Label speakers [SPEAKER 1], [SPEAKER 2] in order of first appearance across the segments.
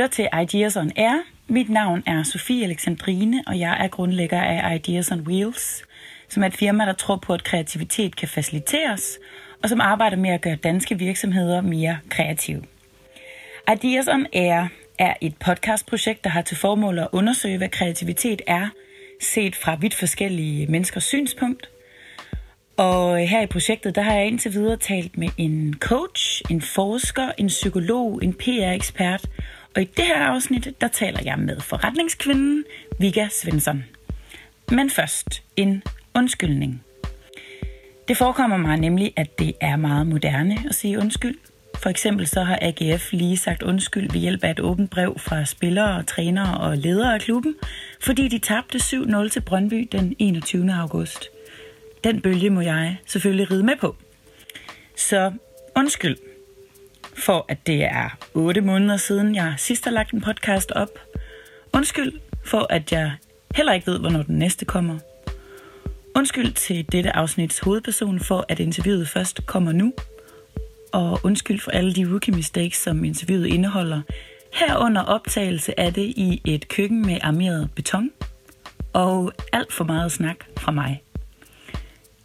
[SPEAKER 1] lytter til Ideas on Air. Mit navn er Sofie Alexandrine, og jeg er grundlægger af Ideas on Wheels, som er et firma, der tror på, at kreativitet kan faciliteres, og som arbejder med at gøre danske virksomheder mere kreative. Ideas on Air er et podcastprojekt, der har til formål at undersøge, hvad kreativitet er, set fra vidt forskellige menneskers synspunkt. Og her i projektet, der har jeg indtil videre talt med en coach, en forsker, en psykolog, en PR-ekspert. Og i det her afsnit, der taler jeg med forretningskvinden Vika Svensson. Men først en undskyldning. Det forekommer mig nemlig, at det er meget moderne at sige undskyld. For eksempel så har AGF lige sagt undskyld ved hjælp af et åbent brev fra spillere, trænere og ledere af klubben, fordi de tabte 7-0 til Brøndby den 21. august. Den bølge må jeg selvfølgelig ride med på. Så undskyld for, at det er 8 måneder siden, jeg sidst har lagt en podcast op. Undskyld for, at jeg heller ikke ved, hvornår den næste kommer. Undskyld til dette afsnits hovedperson for, at interviewet først kommer nu. Og undskyld for alle de rookie mistakes, som interviewet indeholder. Herunder optagelse af det i et køkken med armeret beton. Og alt for meget snak fra mig.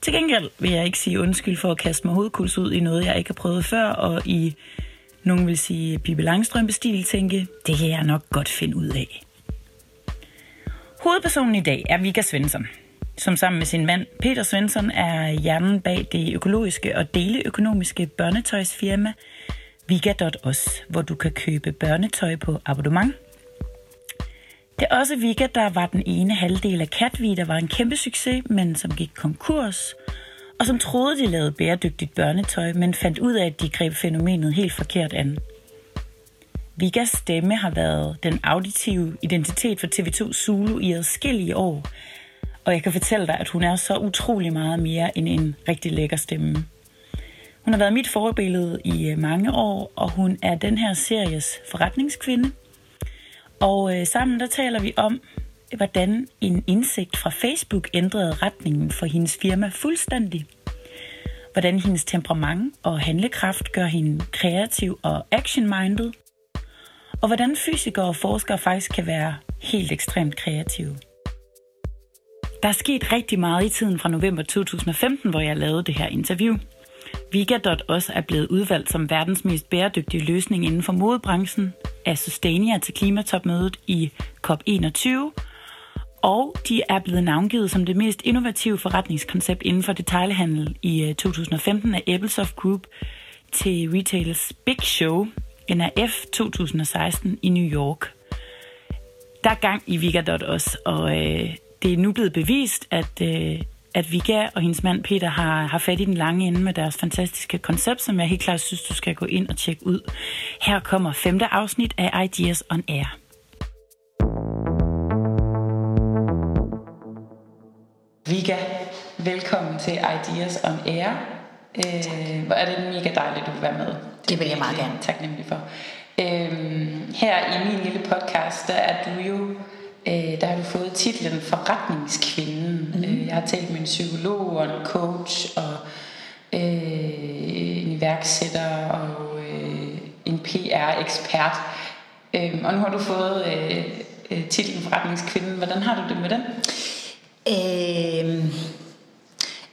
[SPEAKER 1] Til gengæld vil jeg ikke sige undskyld for at kaste mig hovedkuls ud i noget, jeg ikke har prøvet før, og i, nogen vil sige, Bibi Langstrømpe-stil tænke, det kan jeg nok godt finde ud af. Hovedpersonen i dag er Vika Svensson, som sammen med sin mand Peter Svensson er hjernen bag det økologiske og deleøkonomiske børnetøjsfirma Vika.os, hvor du kan købe børnetøj på abonnement. Det er også Vika, der var den ene halvdel af Katvi, der var en kæmpe succes, men som gik konkurs, og som troede, de lavede bæredygtigt børnetøj, men fandt ud af, at de greb fænomenet helt forkert an. Vigas stemme har været den auditive identitet for TV2 Zulu i adskillige år, og jeg kan fortælle dig, at hun er så utrolig meget mere end en rigtig lækker stemme. Hun har været mit forbillede i øh, mange år, og hun er den her series forretningskvinde. Og øh, sammen der taler vi om, hvordan en indsigt fra Facebook ændrede retningen for hendes firma fuldstændig. Hvordan hendes temperament og handlekraft gør hende kreativ og action-minded. Og hvordan fysikere og forskere faktisk kan være helt ekstremt kreative. Der er sket rigtig meget i tiden fra november 2015, hvor jeg lavede det her interview. Viga.os er blevet udvalgt som verdens mest bæredygtige løsning inden for modebranchen af Sustainia til klimatopmødet i COP21, og de er blevet navngivet som det mest innovative forretningskoncept inden for detailhandel i øh, 2015 af Applesoft Group til Retails Big Show, NRF 2016 i New York. Der er gang i Vika.os, og øh, det er nu blevet bevist, at, øh, at Vika og hendes mand Peter har, har fat i den lange ende med deres fantastiske koncept, som jeg helt klart synes, du skal gå ind og tjekke ud. Her kommer femte afsnit af Ideas on Air. Vika, velkommen til Ideas on Air. Øh, hvor er det mega dejligt, du vil være med.
[SPEAKER 2] Det vil jeg meget gerne.
[SPEAKER 1] Tak nemlig for. Øh, her i min lille podcast, der er du jo øh, der har du fået titlen Forretningskvinden. Mm. Øh, jeg har talt med en psykolog og en coach og øh, en iværksætter og øh, en PR-ekspert. Øh, og nu har du fået øh, øh, titlen Forretningskvinden. Hvordan har du det med den?
[SPEAKER 2] Øh,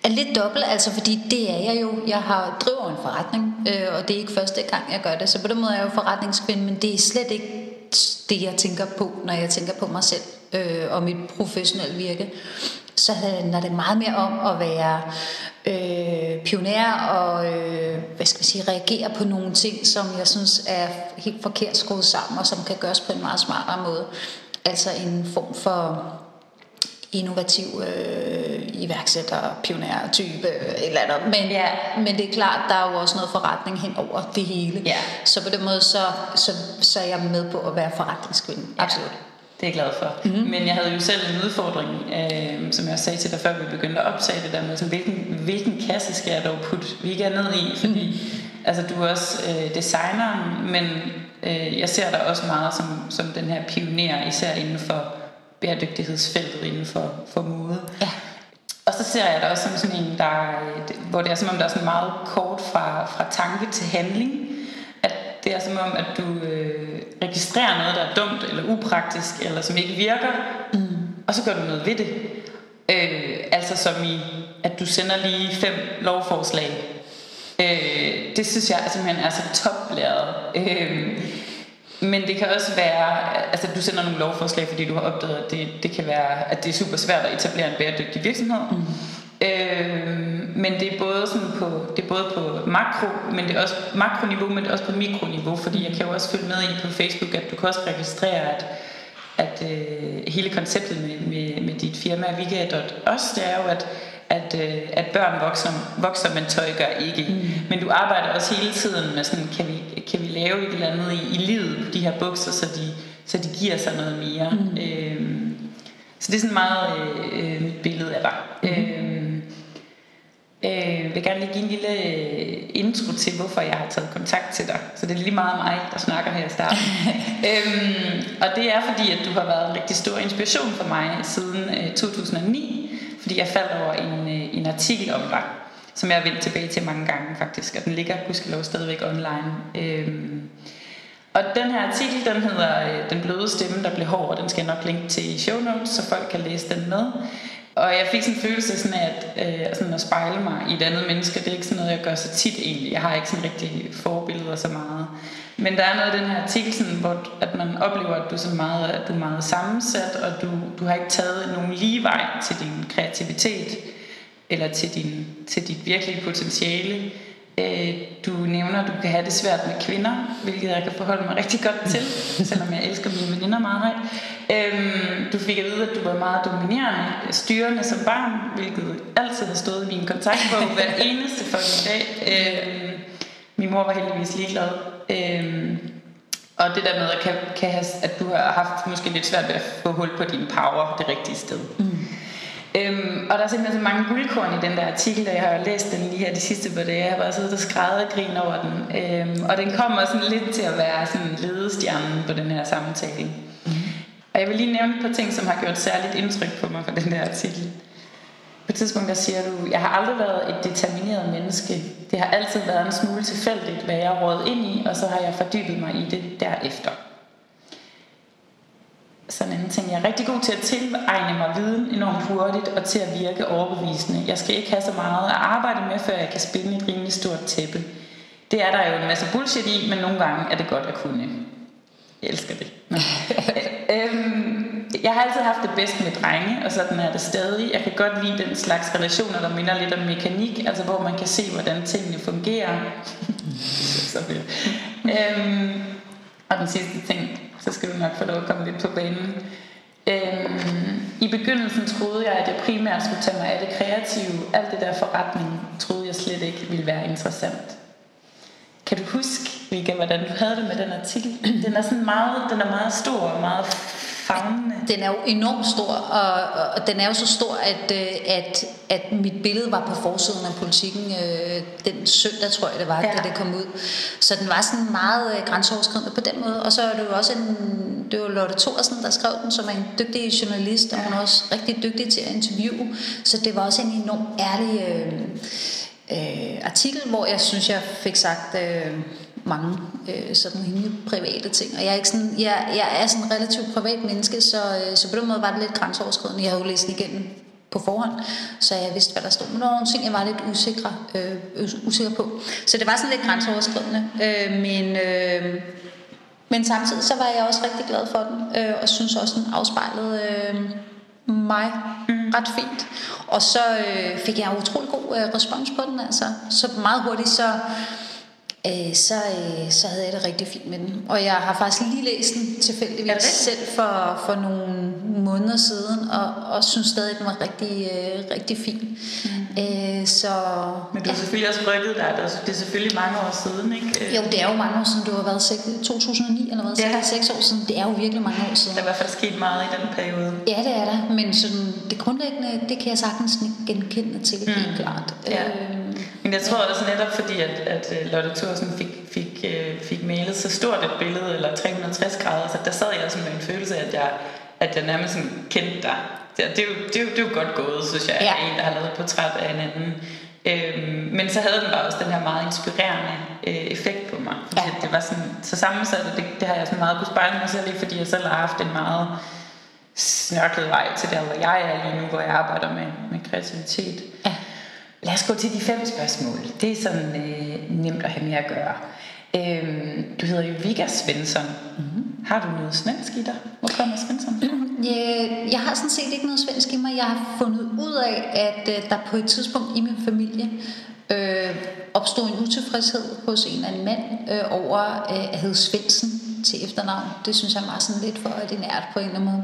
[SPEAKER 2] er lidt dobbelt, altså fordi det er jeg jo. Jeg har driver en forretning, øh, og det er ikke første gang, jeg gør det. Så på den måde er jeg jo forretningskvinde, men det er slet ikke det, jeg tænker på, når jeg tænker på mig selv øh, og mit professionelle virke. Så handler det meget mere om at være øh, pioner og øh, hvad skal vi sige, reagere på nogle ting, som jeg synes er helt forkert skruet sammen, og som kan gøres på en meget smartere måde. Altså en form for innovativ øh, iværksætter, pioner type et eller andet. Men, ja. men det er klart, der er jo også noget forretning hen over det hele. Ja. Så på den måde, så, så, så er jeg med på at være forretningskvinde. Ja. Absolut.
[SPEAKER 1] Det er jeg glad for. Mm-hmm. Men jeg havde jo selv en udfordring, øh, som jeg sagde til dig, før vi begyndte at optage det der med, sådan, hvilken, hvilken kasse skal jeg dog putte Vika ned i? Fordi mm-hmm. altså, du er også øh, designeren, men øh, jeg ser dig også meget som, som den her pioner, især inden for bæredygtighedsfeltet inden for, for mode. Ja. Og så ser jeg det også som sådan en, der, hvor det er som om, der er sådan meget kort fra, fra tanke til handling. At det er som om, at du, øh, registrerer noget, der er dumt eller upraktisk, eller som ikke virker, mm. og så gør du noget ved det. Øh, altså som i, at du sender lige fem lovforslag. Øh, det synes jeg simpelthen er så toplæret. Øh, men det kan også være, altså du sender nogle lovforslag, fordi du har opdaget, at det, det kan være, at det er super svært at etablere en bæredygtig virksomhed. Mm. Øh, men det er både sådan på det er både på makro, men det er også makroniveau, men det er også på mikroniveau, fordi jeg kan jo også følge med i på Facebook, at du kan også registrere, at at øh, hele konceptet med, med, med dit firma Vigga.os, det er jo, at, at, øh, at børn vokser, vokser, men tøj gør ikke. Mm. Men du arbejder også hele tiden med sådan, kan vi, kan vi lave et eller andet i, i livet på de her bukser, så de, så de giver sig noget mere. Mm. Øh, så det er sådan meget øh, mit billede af dig. Mm. Øh, øh, vil gerne lige give en lille øh, intro til, hvorfor jeg har taget kontakt til dig. Så det er lige meget mig, der snakker her i starten. øhm, og det er fordi, at du har været en rigtig stor inspiration for mig siden øh, 2009, fordi jeg faldt over en, øh, en artikel om dig, som jeg har vendt tilbage til mange gange faktisk, og den ligger gudskelov stadigvæk online. Øhm, og den her artikel, den hedder øh, Den bløde stemme, der blev hård, og den skal jeg nok linke til i show notes, så folk kan læse den med. Og jeg fik sådan en følelse sådan af at, øh, sådan at spejle mig i et andet menneske. Det er ikke sådan noget, jeg gør så tit egentlig. Jeg har ikke sådan rigtig forbilleder så meget. Men der er noget i den her artikel, sådan, hvor at man oplever, at du, så meget, at du er meget sammensat, og du, du har ikke taget nogen lige vej til din kreativitet, eller til, din, til dit virkelige potentiale. Øh, du nævner, at du kan have det svært med kvinder, hvilket jeg kan forholde mig rigtig godt til, selvom jeg elsker mine veninder meget højt. Øhm, du fik at vide, at du var meget dominerende, styrende som barn, hvilket altid har stået i min kontaktbog hver eneste fucking dag. Øhm, min mor var heldigvis ligeglad. Øhm, og det der med, at, kan, kan have, at du har haft måske lidt svært ved at få hul på din power det rigtige sted. Mm. Øhm, og der er simpelthen så mange guldkorn i den der artikel, og jeg har jo læst den lige her de sidste par dage. Jeg har bare siddet og skrevet og grin over den. Øhm, og den kommer sådan lidt til at være sådan ledestjernen på den her samtale. Mm. Og jeg vil lige nævne et par ting, som har gjort særligt indtryk på mig fra den der artikel. På et tidspunkt der siger du, jeg har aldrig været et determineret menneske. Det har altid været en smule tilfældigt, hvad jeg har rådet ind i, og så har jeg fordybet mig i det derefter sådan en ting. Jeg er rigtig god til at tilegne mig viden enormt hurtigt og til at virke overbevisende. Jeg skal ikke have så meget at arbejde med, før jeg kan spille et rimelig stort tæppe. Det er der jo en masse bullshit i, men nogle gange er det godt at kunne. Jeg elsker det. øhm, jeg har altid haft det bedst med drenge, og sådan er det stadig. Jeg kan godt lide den slags relationer, der minder lidt om mekanik, altså hvor man kan se, hvordan tingene fungerer. øhm, og den sidste ting, så skal du nok få lov at komme lidt på banen. Øhm, I begyndelsen troede jeg, at jeg primært skulle tage mig af det kreative. Alt det der forretning troede jeg slet ikke ville være interessant. Kan du huske, Vika, hvordan du havde det med den artikel? Den er sådan meget, den er meget stor og meget fagnende.
[SPEAKER 2] Den er jo enormt stor, og, og den er jo så stor, at, øh, at, at mit billede var på forsiden af politikken øh, den søndag, tror jeg det var, ja. da det kom ud. Så den var sådan meget øh, grænseoverskridende på den måde. Og så er det jo også en, det var Lotte Thorsen, der skrev den, som er en dygtig journalist, og hun er også rigtig dygtig til at interviewe. Så det var også en enormt ærlig øh, øh, artikel, hvor jeg synes, jeg fik sagt... Øh, mange øh, sådan rimelig private ting. Og jeg er, ikke sådan, jeg, jeg er sådan en relativt privat menneske, så, øh, så på den måde var det lidt grænseoverskridende. Jeg havde jo læst igennem på forhånd, så jeg vidste, hvad der stod. Men der var nogle ting, jeg var lidt usikre, øh, usikker på. Så det var sådan lidt grænseoverskridende. Øh, men, øh, men samtidig så var jeg også rigtig glad for den, øh, og synes også, den afspejlede øh, mig mm. ret fint. Og så øh, fik jeg utrolig god øh, respons på den. Altså. Så meget hurtigt så øh, så, øh, så havde jeg det rigtig fint med den. Og jeg har faktisk lige læst den tilfældigvis selv for, for nogle måneder siden, og, og synes stadig, at den var rigtig, øh, rigtig fin. Mm. Øh, så,
[SPEAKER 1] Men du har ja. selvfølgelig også rykket dig, det er selvfølgelig mange år siden, ikke?
[SPEAKER 2] Jo, det er jo mange år siden, du har været 6, 2009 eller hvad, ja. 6 år siden, det er jo virkelig mange år siden.
[SPEAKER 1] Der er i hvert fald sket meget i den periode.
[SPEAKER 2] Ja, det er der, men sådan, det grundlæggende, det kan jeg sagtens genkende til, mm. helt klart. Ja. Øh,
[SPEAKER 1] men jeg tror også netop fordi, at, at øh, Lotte Thorsen fik, fik, øh, fik malet så stort et billede, eller 360 grader, så der sad jeg også med en følelse af, at jeg, at jeg nærmest sådan kendte dig. Det, det, er jo, det, er jo, det er jo godt gået, synes jeg, ja. en, der har lavet et portræt af en anden Øhm, men så havde den bare også den her meget inspirerende øh, effekt på mig.
[SPEAKER 2] Ja.
[SPEAKER 1] det var sådan, så sammensat, og det, det har jeg sådan meget kunne spejle mig selv i, fordi jeg selv har haft en meget snørklet vej til der, hvor jeg er lige nu, hvor jeg arbejder med, med kreativitet.
[SPEAKER 2] Ja.
[SPEAKER 1] Lad os gå til de fem spørgsmål. Det er sådan øh, nemt at have med at gøre. Øhm, du hedder jo Vigga Svensson. Mm-hmm. Har du noget svensk i dig? Hvor kommer Svensson fra?
[SPEAKER 2] Jeg, jeg har sådan set ikke noget svensk i mig. Jeg har fundet ud af, at øh, der på et tidspunkt i min familie øh, opstod en utilfredshed hos en eller anden mand øh, over øh, at hedde Svendsen til efternavn. Det synes han var sådan lidt for ordinært på en eller anden måde.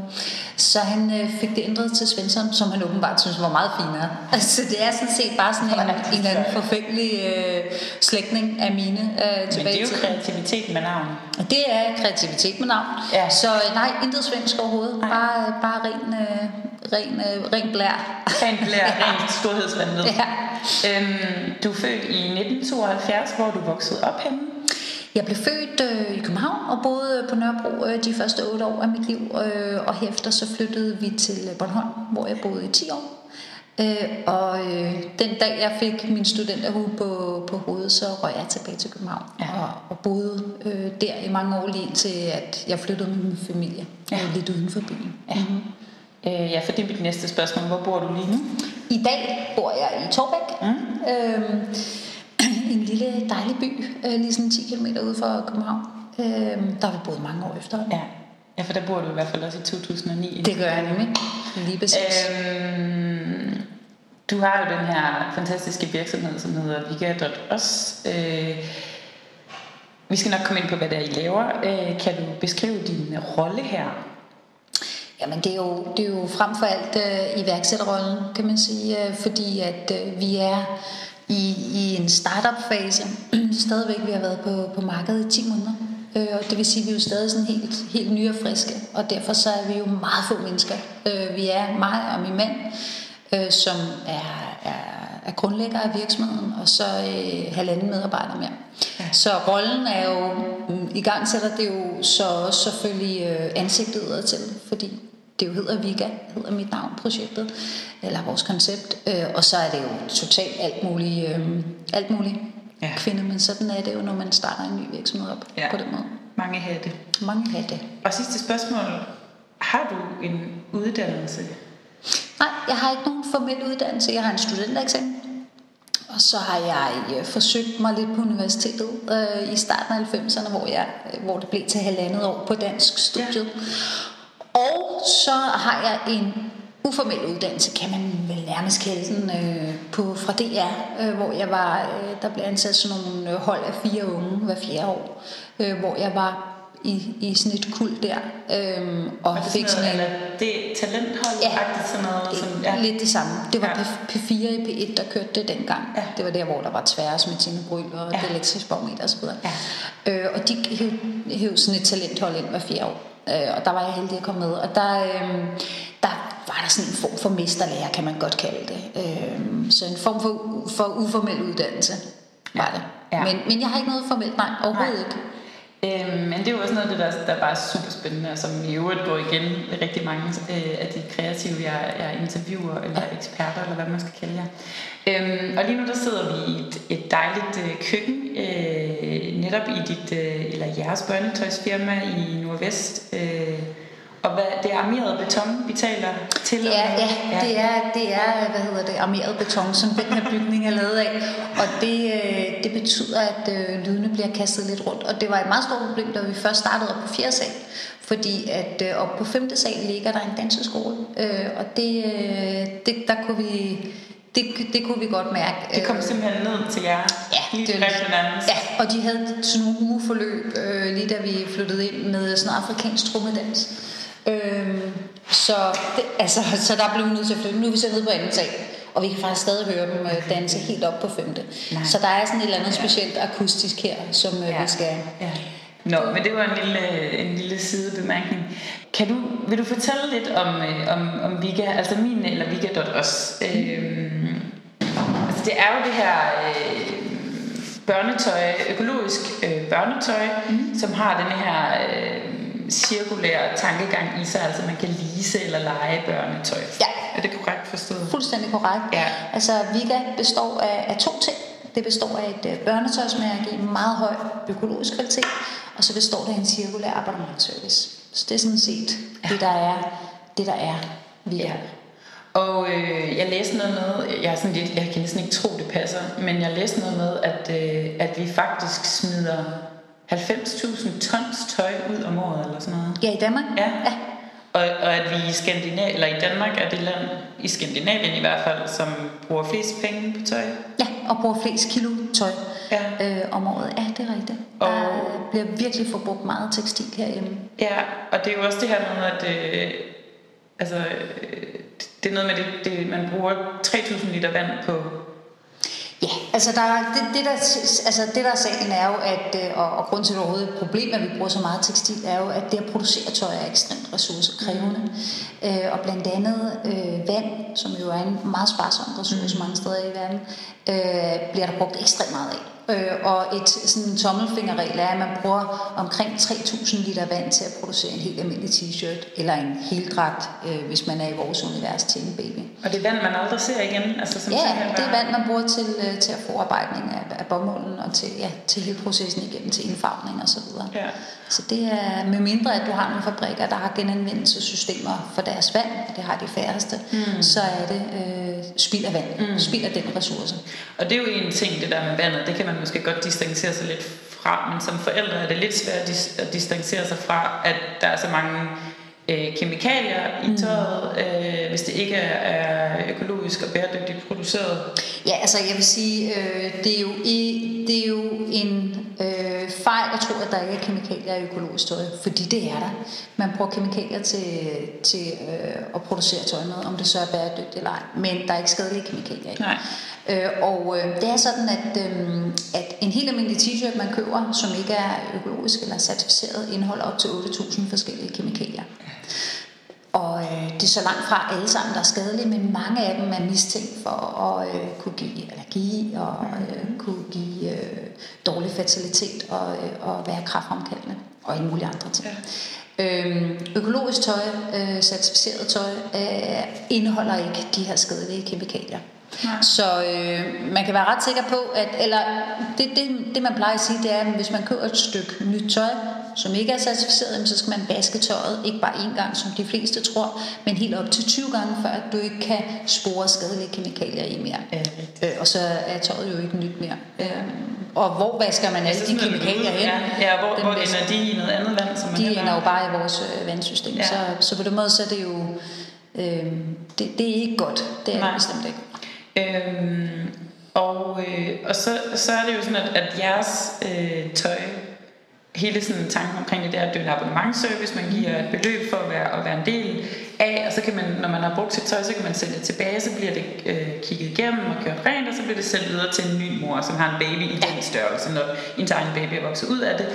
[SPEAKER 2] Så han øh, fik det ændret til Svensson, som han åbenbart synes var meget finere. Altså det er sådan set bare sådan en, en eller anden forfængelig øh, slægtning af mine øh,
[SPEAKER 1] Men
[SPEAKER 2] tilbage
[SPEAKER 1] det er jo
[SPEAKER 2] til.
[SPEAKER 1] kreativitet med navn.
[SPEAKER 2] Det er kreativitet med navn.
[SPEAKER 1] Ja.
[SPEAKER 2] Så øh, nej, intet svensk overhovedet. Bare, bare ren, øh, ren, øh, ren blær.
[SPEAKER 1] Rent blær, rent storhedsvandet.
[SPEAKER 2] Ja.
[SPEAKER 1] Øhm, du er født i 1972, hvor du voksede op henne.
[SPEAKER 2] Jeg blev født øh, i København og boede på Nørrebro øh, de første otte år af mit liv. Øh, og herefter så flyttede vi til Bornholm, hvor jeg boede i 10 år. Øh, og øh, den dag jeg fik min studenterhue på, på hovedet, så røg jeg tilbage til København.
[SPEAKER 1] Ja.
[SPEAKER 2] Og, og boede øh, der i mange år lige til, at jeg flyttede med min familie.
[SPEAKER 1] Ja.
[SPEAKER 2] Øh, lidt uden for byen.
[SPEAKER 1] Ja. Øh, ja, for det er mit næste spørgsmål. Hvor bor du lige nu?
[SPEAKER 2] I dag bor jeg i Torbæk.
[SPEAKER 1] Mm.
[SPEAKER 2] Øhm, en lille dejlig by, øh, lige sådan 10 km ude fra København. Øhm, der har vi boet mange år efter.
[SPEAKER 1] Ja. ja, for der bor du i hvert fald også i 2009.
[SPEAKER 2] Det gør jeg nemlig. Lige præcis.
[SPEAKER 1] Øhm, du har jo den her fantastiske virksomhed, som hedder Viga.os. Øh, vi skal nok komme ind på, hvad det er, I laver. Øh, kan du beskrive din rolle her?
[SPEAKER 2] Jamen det er jo, det er jo frem for alt øh, iværksætterrollen, kan man sige, øh, fordi at øh, vi er i, i en startup-fase. Stadigvæk, vi har været på, på markedet i 10 måneder. Øh, og det vil sige, at vi er jo stadig sådan helt, helt nye og friske, og derfor så er vi jo meget få mennesker. Øh, vi er mig og min mand, øh, som er, er, er grundlægger af virksomheden, og så øh, halvanden medarbejder mere. Ja. Så rollen er jo, mm, i gang sætter det jo så også selvfølgelig øh, ansigtet udad til, fordi det jo hedder Vika, hedder mit navn, projektet, eller vores koncept, øh, og så er det jo totalt alt muligt, øh, alt muligt
[SPEAKER 1] Ja.
[SPEAKER 2] kvinde, men sådan er det jo, når man starter en ny virksomhed op
[SPEAKER 1] Ja.
[SPEAKER 2] på den måde.
[SPEAKER 1] Mange hatte.
[SPEAKER 2] Mange har det.
[SPEAKER 1] Og sidste spørgsmål. Har du en uddannelse?
[SPEAKER 2] Nej, jeg har ikke nogen formel uddannelse. Jeg har en studentereksamen. Og så har jeg øh, forsøgt mig lidt på universitetet øh, i starten af 90'erne, hvor, jeg, hvor det blev til halvandet år på dansk studiet. Ja. Og så har jeg en uformel uddannelse, kan man vel nærmest kalde den, øh, på, fra DR, øh, hvor jeg var, øh, der blev ansat sådan nogle øh, hold af fire unge hver fjerde år, øh, hvor jeg var i, i sådan et kul der, øh, og
[SPEAKER 1] det
[SPEAKER 2] fik
[SPEAKER 1] sådan noget,
[SPEAKER 2] en...
[SPEAKER 1] eller det talenthold
[SPEAKER 2] Ja.
[SPEAKER 1] sådan noget? Sådan,
[SPEAKER 2] Ja. Lidt det samme. Det var
[SPEAKER 1] Ja.
[SPEAKER 2] ja. P4 i P1, der kørte det dengang.
[SPEAKER 1] Ja.
[SPEAKER 2] Det var der, hvor der var tværs med Tine Bryl og
[SPEAKER 1] Ja.
[SPEAKER 2] elektriske barometer osv.
[SPEAKER 1] Ja.
[SPEAKER 2] Øh, og de hæv, hæv sådan et talenthold ind hver fjerde år. Øh, og der var jeg heldig at komme med. Og der, øh, der var der sådan en form for mesterlærer, kan man godt kalde det. Øh, så en form for, for uformel uddannelse var det.
[SPEAKER 1] Ja.
[SPEAKER 2] Men, men jeg har ikke noget formelt, nej, overhovedet
[SPEAKER 1] Nej.
[SPEAKER 2] ikke.
[SPEAKER 1] Øh, men det er jo også noget af det, der, der er bare super spændende, og som i øvrigt går igen rigtig mange øh, af de kreative, jeg, jeg interviewer, eller eksperter, eller hvad man skal kalde jer. Øh, og lige nu der sidder vi i et, et dejligt øh, køkken, øh, netop i dit, øh, eller jeres børnetøjsfirma i Nordvest. Øh, og hvad, det er armeret beton, vi taler til.
[SPEAKER 2] Ja, ja, det er, det er, hvad hedder det, armeret beton, som den her bygning er lavet af. Og det, øh, det betyder, at øh, lydene bliver kastet lidt rundt. Og det var et meget stort problem, da vi først startede op på 4. sal. Fordi at øh, op på 5. sal ligger der en danseskole. Øh, og det, øh, det, der kunne vi, det, det kunne vi godt mærke.
[SPEAKER 1] Det kom simpelthen ned til jer.
[SPEAKER 2] Ja,
[SPEAKER 1] lige
[SPEAKER 2] det
[SPEAKER 1] det.
[SPEAKER 2] Ja, og de havde sådan nogle ugeforløb, øh, lige da vi flyttede ind med sådan afrikansk trommedans. Øhm, så, det, altså, så der blev vi nødt til at flytte. Nu er vi så nede på anden sal, og vi kan faktisk stadig høre dem øh, danse helt op på femte.
[SPEAKER 1] Nej.
[SPEAKER 2] Så der er sådan et eller andet specielt akustisk her, som øh,
[SPEAKER 1] Ja.
[SPEAKER 2] vi skal...
[SPEAKER 1] Ja. Nå, men det var en lille, en lille sidebemærkning. Kan du, vil du fortælle lidt om, øh, om, om Vika, altså min eller Vika.os? Øhm, altså det er jo det her øh, børnetøj, økologisk øh, børnetøj, mm. som har den her øh, cirkulære tankegang i sig, altså man kan lease eller lege børnetøj.
[SPEAKER 2] Ja.
[SPEAKER 1] Er det korrekt forstået?
[SPEAKER 2] Fuldstændig korrekt.
[SPEAKER 1] Ja.
[SPEAKER 2] Altså, Viga består af, af to ting. Det består af et øh, børnetøjsmærke i meget høj økologisk kvalitet, og så består det af en cirkulær abonnementsservice. Så det er sådan set ja. det, der er, det, der er Viga. Ja.
[SPEAKER 1] Og øh, jeg læste noget med, jeg, er sådan lidt, jeg kan næsten ikke tro, det passer, men jeg læste noget med, at, øh, at vi faktisk smider 90.000 tons tøj ud om året, eller sådan noget.
[SPEAKER 2] Ja, i Danmark?
[SPEAKER 1] Ja.
[SPEAKER 2] ja.
[SPEAKER 1] Og, og at vi i Skandinavien, eller i Danmark er det land, i Skandinavien i hvert fald, som bruger flest penge på tøj.
[SPEAKER 2] Ja, og bruger flest kilo tøj
[SPEAKER 1] ja.
[SPEAKER 2] øh, om året. Ja, det er rigtigt. Og... Der bliver virkelig forbrugt meget tekstil herhjemme.
[SPEAKER 1] Ja, og det er jo også det her med, at øh, altså, øh, det er noget med, det, det, man bruger 3.000 liter vand på
[SPEAKER 2] Ja, altså der, det, det, der, altså det der er sagen er jo, at, øh, og, og grund til at det overhovedet et problem, at vi bruger så meget tekstil, er jo, at det at producere tøj er ekstremt ressourcekrævende. Mm. Øh, og blandt andet øh, vand, som jo er en meget sparsom ressource mm. mange steder i verden, øh, bliver der brugt ekstremt meget af. Øh, og et sådan tommelfingerregel er, at man bruger omkring 3.000 liter vand til at producere en helt almindelig t-shirt, eller en heldragt, øh, hvis man er i vores univers til en baby.
[SPEAKER 1] Og det er vand, man aldrig ser igen? Altså, som
[SPEAKER 2] ja, det er vand, man bruger til, øh, til at få arbejde af, af bomulden, og til, ja, til hele processen igennem, til indfarvning og så videre.
[SPEAKER 1] Ja.
[SPEAKER 2] Så det er med mindre, at du har nogle fabrikker, der har genanvendelsessystemer for deres vand, og det har de færreste, mm. så er det øh, spild af vand, mm. spild af den ressource.
[SPEAKER 1] Og det er jo en ting, det der med vandet, det kan man måske godt distancere sig lidt fra, men som forældre er det lidt svært at distancere sig fra, at der er så mange øh, kemikalier i mm. tøjet, øh, hvis det ikke er økologisk og bæredygtigt produceret?
[SPEAKER 2] Ja, altså jeg vil sige, øh, det, er jo i, det er jo en øh, fejl at tro, at der ikke er kemikalier i økologisk tøj, fordi det er der. Man bruger kemikalier til, til øh, at producere tøj med, om det så er bæredygtigt eller ej, men der er ikke skadelige kemikalier i.
[SPEAKER 1] Nej.
[SPEAKER 2] Øh, og øh, det er sådan, at, øh, at en helt almindelig t-shirt, man køber, som ikke er økologisk eller certificeret, indeholder op til 8.000 forskellige kemikalier. Og øh, det er så langt fra alle sammen, der er skadelige, men mange af dem er mistænkt for at øh, kunne give allergi og øh, kunne give øh, dårlig fertilitet og, øh, og være kraftfremkaldende og en mulige andre ting. Ja. Øhm, økologisk tøj, øh, certificeret tøj, øh, indeholder ikke de her skadelige kemikalier. Nej. Så øh, man kan være ret sikker på, at eller det, det, det man plejer at sige, det er, at hvis man køber et stykke nyt tøj, som ikke er certificeret, så skal man vaske tøjet, ikke bare én gang, som de fleste tror, men helt op til 20 gange, før at du ikke kan spore skadelige kemikalier i mere. Ja, øh, og så er tøjet jo ikke nyt mere. Ja. Øh, og hvor vasker man alle de kemikalier hen?
[SPEAKER 1] Ja, ja hvor, hvor ender de i noget andet vand? Som man
[SPEAKER 2] de ender jo bare i vores øh, vandsystem. Ja. Så, så på den måde så er det jo, øh, det, det er ikke godt. Det er Nej. bestemt ikke.
[SPEAKER 1] Øhm, og, øh, og så, så er det jo sådan, at, at jeres øh, tøj, hele sådan tanken omkring det der, at det er en abonnementsservice, man giver et beløb for at være, at være en del af, og så kan man, når man har brugt sit tøj, så kan man sende det tilbage, så bliver det øh, kigget igennem og gjort rent, og så bliver det sendt videre til en ny mor, som har en baby i den størrelse, når ens egen baby er vokset ud af det.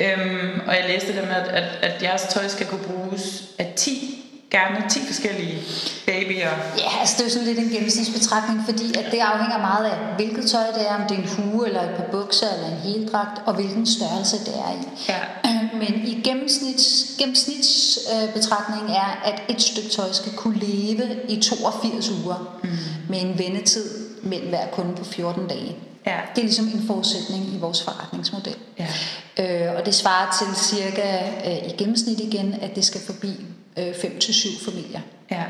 [SPEAKER 1] Øhm, og jeg læste det med, at, at, at jeres tøj skal kunne bruges af 10 gerne 10 forskellige babyer?
[SPEAKER 2] Ja, altså det er jo sådan lidt en gennemsnitsbetragtning, fordi at det afhænger meget af, hvilket tøj det er, om det er en hue eller et par bukser eller en heldragt, og hvilken størrelse det er i.
[SPEAKER 1] Ja.
[SPEAKER 2] Men i gennemsnits, gennemsnitsbetragtning øh, er, at et stykke tøj skal kunne leve i 82 uger mm. med en vendetid mellem hver kunde på 14 dage.
[SPEAKER 1] Ja.
[SPEAKER 2] Det er ligesom en forudsætning i vores forretningsmodel.
[SPEAKER 1] Ja.
[SPEAKER 2] Øh, og det svarer til cirka øh, i gennemsnit igen, at det skal forbi 5-7 øh, familier.
[SPEAKER 1] Ja.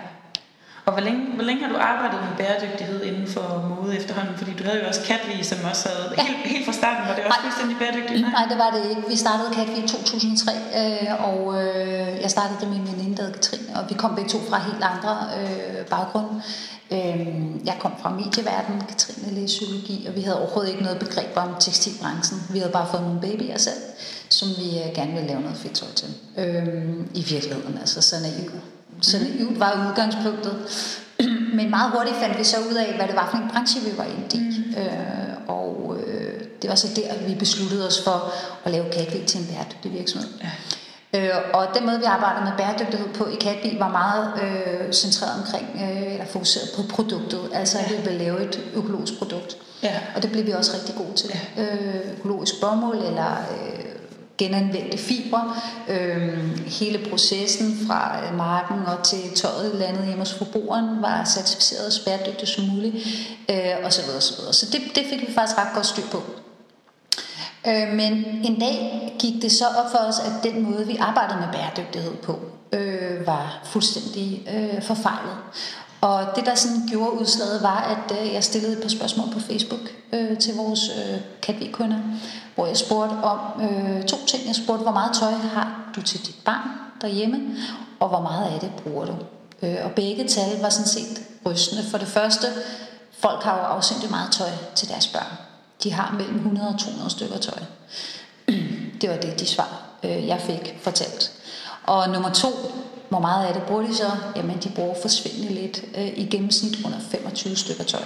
[SPEAKER 1] Og hvor længe, hvor længe har du arbejdet med bæredygtighed inden for mode efterhånden? Fordi du havde jo også Katvi, som også havde... Ja. Helt, helt fra starten var det også fuldstændig bæredygtigt?
[SPEAKER 2] Nej? nej, det var det ikke. Vi startede Katvi i 2003, øh, og øh, jeg startede det med min veninde, der Katrine, og vi kom begge to fra helt andre øh, baggrunde. Øh, jeg kom fra medieverdenen, Katrine læste psykologi, og vi havde overhovedet ikke noget begreb om tekstilbranchen. Vi havde bare fået nogle babyer selv, som vi øh, gerne ville lave noget fedt tøj til. Øh, I virkeligheden, altså så naiv så naivt var udgangspunktet. Men meget hurtigt fandt vi så ud af, hvad det var for en branche, vi var inde i. Mm. Øh, og øh, det var så der, vi besluttede os for at lave Katvi til en bæredygtig virksomhed. Ja. Øh, og den måde, vi arbejdede med bæredygtighed på i Katvi, var meget øh, centreret omkring, øh, eller fokuseret på produktet. Altså, at vi ville lave et økologisk produkt.
[SPEAKER 1] Ja.
[SPEAKER 2] Og det blev vi også rigtig gode til. Ja. Øh, økologisk bomuld, eller øh, genanvendte fibre. Øhm, hele processen fra øh, marken og til tøjet landet hjemme hos forbrugeren var certificeret så bæredygtigt som muligt, øh, og så videre, så videre. Så det, det fik vi faktisk ret godt styr på. Øh, men en dag gik det så op for os, at den måde, vi arbejdede med bæredygtighed på, øh, var fuldstændig øh, forfejlet. Og det, der sådan gjorde udslaget, var, at øh, jeg stillede et par spørgsmål på Facebook øh, til vores øh, katv hvor jeg spurgte om øh, to ting. Jeg spurgte, hvor meget tøj har du til dit barn derhjemme, og hvor meget af det bruger du? Øh, og begge tal var sådan set rystende. For det første, folk har jo afsendt meget tøj til deres børn. De har mellem 100 og 200 stykker tøj. Det var det, de svar, øh, jeg fik fortalt. Og nummer to, hvor meget af det bruger de så? Jamen, de bruger forsvindende lidt. Øh, I gennemsnit under 25 stykker tøj.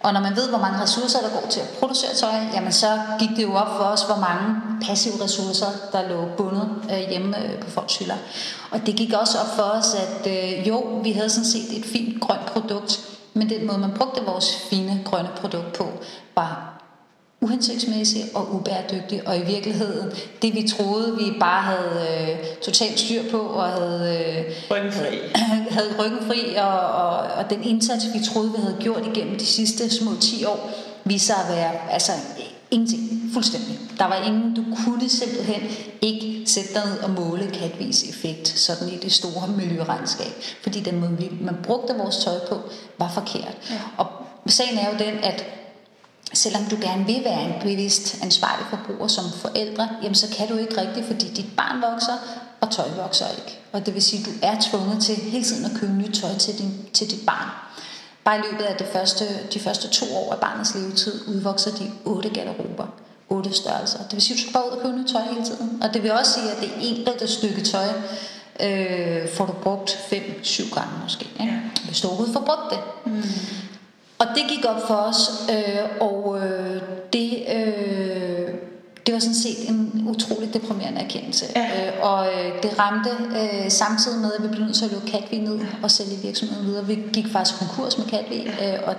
[SPEAKER 2] Og når man ved, hvor mange ressourcer, der går til at producere tøj, jamen så gik det jo op for os, hvor mange passive ressourcer, der lå bundet øh, hjemme øh, på folks hylder. Og det gik også op for os, at øh, jo, vi havde sådan set et fint grønt produkt, men den måde, man brugte vores fine grønne produkt på, var uhensigtsmæssig og ubæredygtig, og i virkeligheden, det vi troede, vi bare havde øh, totalt styr på, og havde, øh,
[SPEAKER 1] ryggen fri.
[SPEAKER 2] havde ryggen fri, og, og, og den indsats, vi troede, vi havde gjort igennem de sidste små 10 år, viste sig at være altså, ingenting, fuldstændig. Der var ingen, du kunne simpelthen ikke sætte dig ned og måle katvis effekt, sådan i det store miljøregnskab, fordi den måde, man brugte vores tøj på, var forkert. Ja. Og sagen er jo den, at selvom du gerne vil være en bevidst ansvarlig forbruger som forældre, jamen så kan du ikke rigtigt, fordi dit barn vokser, og tøj vokser ikke. Og det vil sige, at du er tvunget til hele tiden at købe nyt tøj til, din, til dit barn. Bare i løbet af det første, de første to år af barnets levetid udvokser de otte garderober, otte størrelser. Det vil sige, at du skal bare ud og købe nyt tøj hele tiden. Og det vil også sige, at det enkelte stykke tøj øh, får du brugt fem, syv gange måske. Ikke? Hvis du overhovedet får brugt det. Mm. Og det gik op for os, øh, og øh, det, øh, det var sådan set en utrolig deprimerende erkendelse. Ja. Øh, og øh, det ramte øh, samtidig med, at vi blev nødt til at lukke Katvi ned og sælge virksomheden videre. Vi gik faktisk konkurs med Katvi, øh, og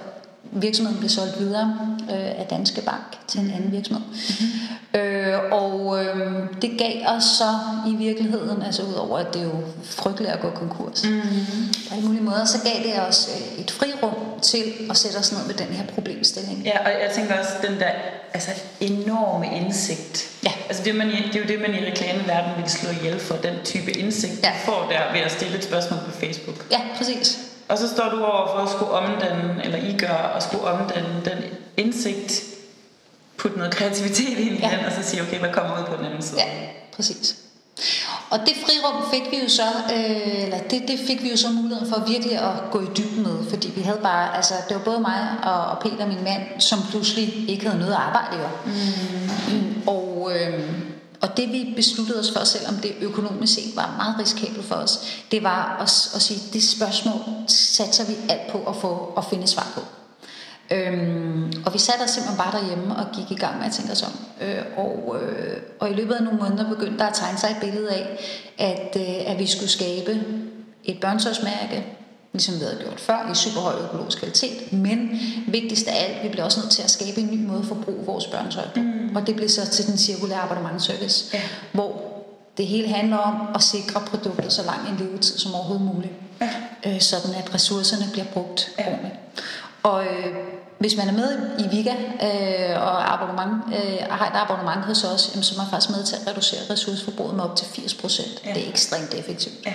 [SPEAKER 2] virksomheden blev solgt videre øh, af Danske Bank til en anden virksomhed. Mm-hmm. Øh, og øh, det gav os så i virkeligheden, altså udover at det er jo frygteligt at gå konkurs, mm-hmm. på alle mulige måder, så gav det os øh, et frirum til at sætte os ned med den her problemstilling.
[SPEAKER 1] Ja, og jeg tænker også, den der altså, enorme indsigt. Ja. Altså det, man, det er jo det, man i reklameverdenen vil slå ihjel for, den type indsigt, ja. får der ved at stille et spørgsmål på Facebook.
[SPEAKER 2] Ja, præcis.
[SPEAKER 1] Og så står du over for at skulle omdanne, eller I gør, at skulle omdanne den indsigt, putte noget kreativitet ind i ja. den, og så sige, okay, hvad kommer ud på den anden side?
[SPEAKER 2] Ja, præcis. Og det frirum fik vi jo så, øh, eller det, det fik vi jo så muligheden for virkelig at gå i dybden med, fordi vi havde bare, altså det var både mig og, og Peter, min mand, som pludselig ikke havde noget arbejde jo. Mm. Og, øh, og det vi besluttede os for, selvom det økonomisk set var meget risikabelt for os, det var at, at sige, det spørgsmål satser vi alt på at få at finde svar på. Øhm, og vi satte os simpelthen bare derhjemme og gik i gang med at tænke os om. Øh, og, øh, og i løbet af nogle måneder begyndte der at tegne sig et billede af, at, øh, at vi skulle skabe et børnsårsmærke, ligesom vi havde gjort før, i super høj økologisk kvalitet. Men vigtigst af alt, vi blev også nødt til at skabe en ny måde for at bruge vores børnetøj på. Mm. Og det blev så til den cirkulære abonnementservice, ja. hvor det hele handler om at sikre produktet så lang en levetid som overhovedet muligt. Ja. Øh, sådan at ressourcerne bliver brugt ja. ordentligt. Og øh, hvis man er med i Vika øh, og abonnement, øh, har et abonnement hos os, jamen, så er man faktisk med til at reducere ressourceforbruget med op til 80 procent. Ja. Det er ekstremt effektivt. Ja.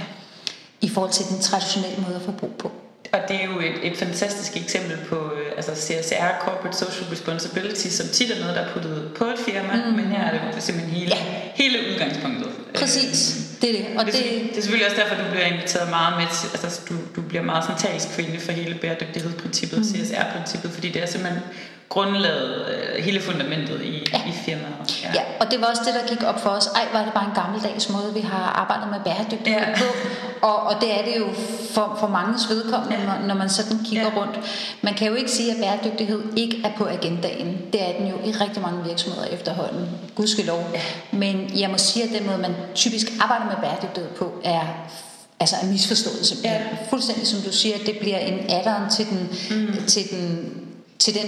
[SPEAKER 2] I forhold til den traditionelle måde at forbruge på.
[SPEAKER 1] Og det er jo et, et fantastisk eksempel på øh, altså CSR, Corporate Social Responsibility, som tit er noget, der er puttet på et firma, mm. men her er det simpelthen hele, ja. hele udgangspunktet.
[SPEAKER 2] Præcis, det er det.
[SPEAKER 1] Og det, det, det er selvfølgelig også derfor, du bliver inviteret meget med til, altså du, du bliver meget sådan talskvinde for hele bæredygtighedsprincippet, mm. CSR-princippet, fordi det er simpelthen grundlaget, øh, hele fundamentet i, ja. i firmaet.
[SPEAKER 2] Ja. ja, og det var også det, der gik op for os. Ej, var det bare en gammeldags måde, vi har arbejdet med bæredygtighed ja. på. Og, og det er det jo for, for manges vedkommende, ja. når, man sådan kigger ja. rundt. Man kan jo ikke sige, at bæredygtighed ikke er på agendaen. Det er den jo i rigtig mange virksomheder efterhånden. Gudskelov. Ja. Men jeg må sige, at den måde, man typisk arbejder med bæredygtighed på, er altså er misforstået simpelthen. Ja. Fuldstændig som du siger, at det bliver en addon til den, mm. til den til den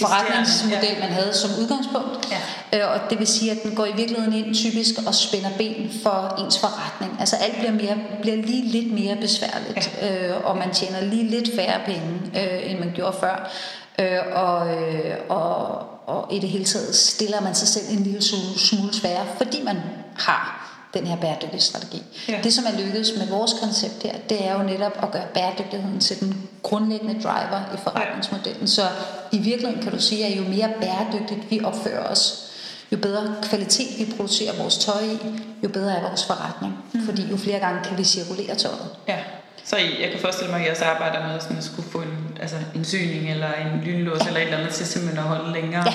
[SPEAKER 2] forretningsmodel, man havde som udgangspunkt. Ja. Øh, og det vil sige, at den går i virkeligheden ind typisk og spænder ben for ens forretning. Altså alt bliver, mere, bliver lige lidt mere besværligt, ja. øh, og man tjener lige lidt færre penge, øh, end man gjorde før. Øh, og, øh, og, og i det hele taget stiller man sig selv en lille smule sværere, fordi man har den her bæredygtige strategi. Ja. Det, som er lykkedes med vores koncept her, det er jo netop at gøre bæredygtigheden til den grundlæggende driver i forretningsmodellen. Så i virkeligheden kan du sige, at jo mere bæredygtigt vi opfører os, jo bedre kvalitet vi producerer vores tøj i, jo bedre er vores forretning. Mm. Fordi jo flere gange kan vi cirkulere tøjet.
[SPEAKER 1] Ja. Så jeg kan forestille mig, at I også arbejder med sådan at skulle få en, altså en syning eller en lynlås ja. eller et eller andet til simpelthen at holde længere. Ja.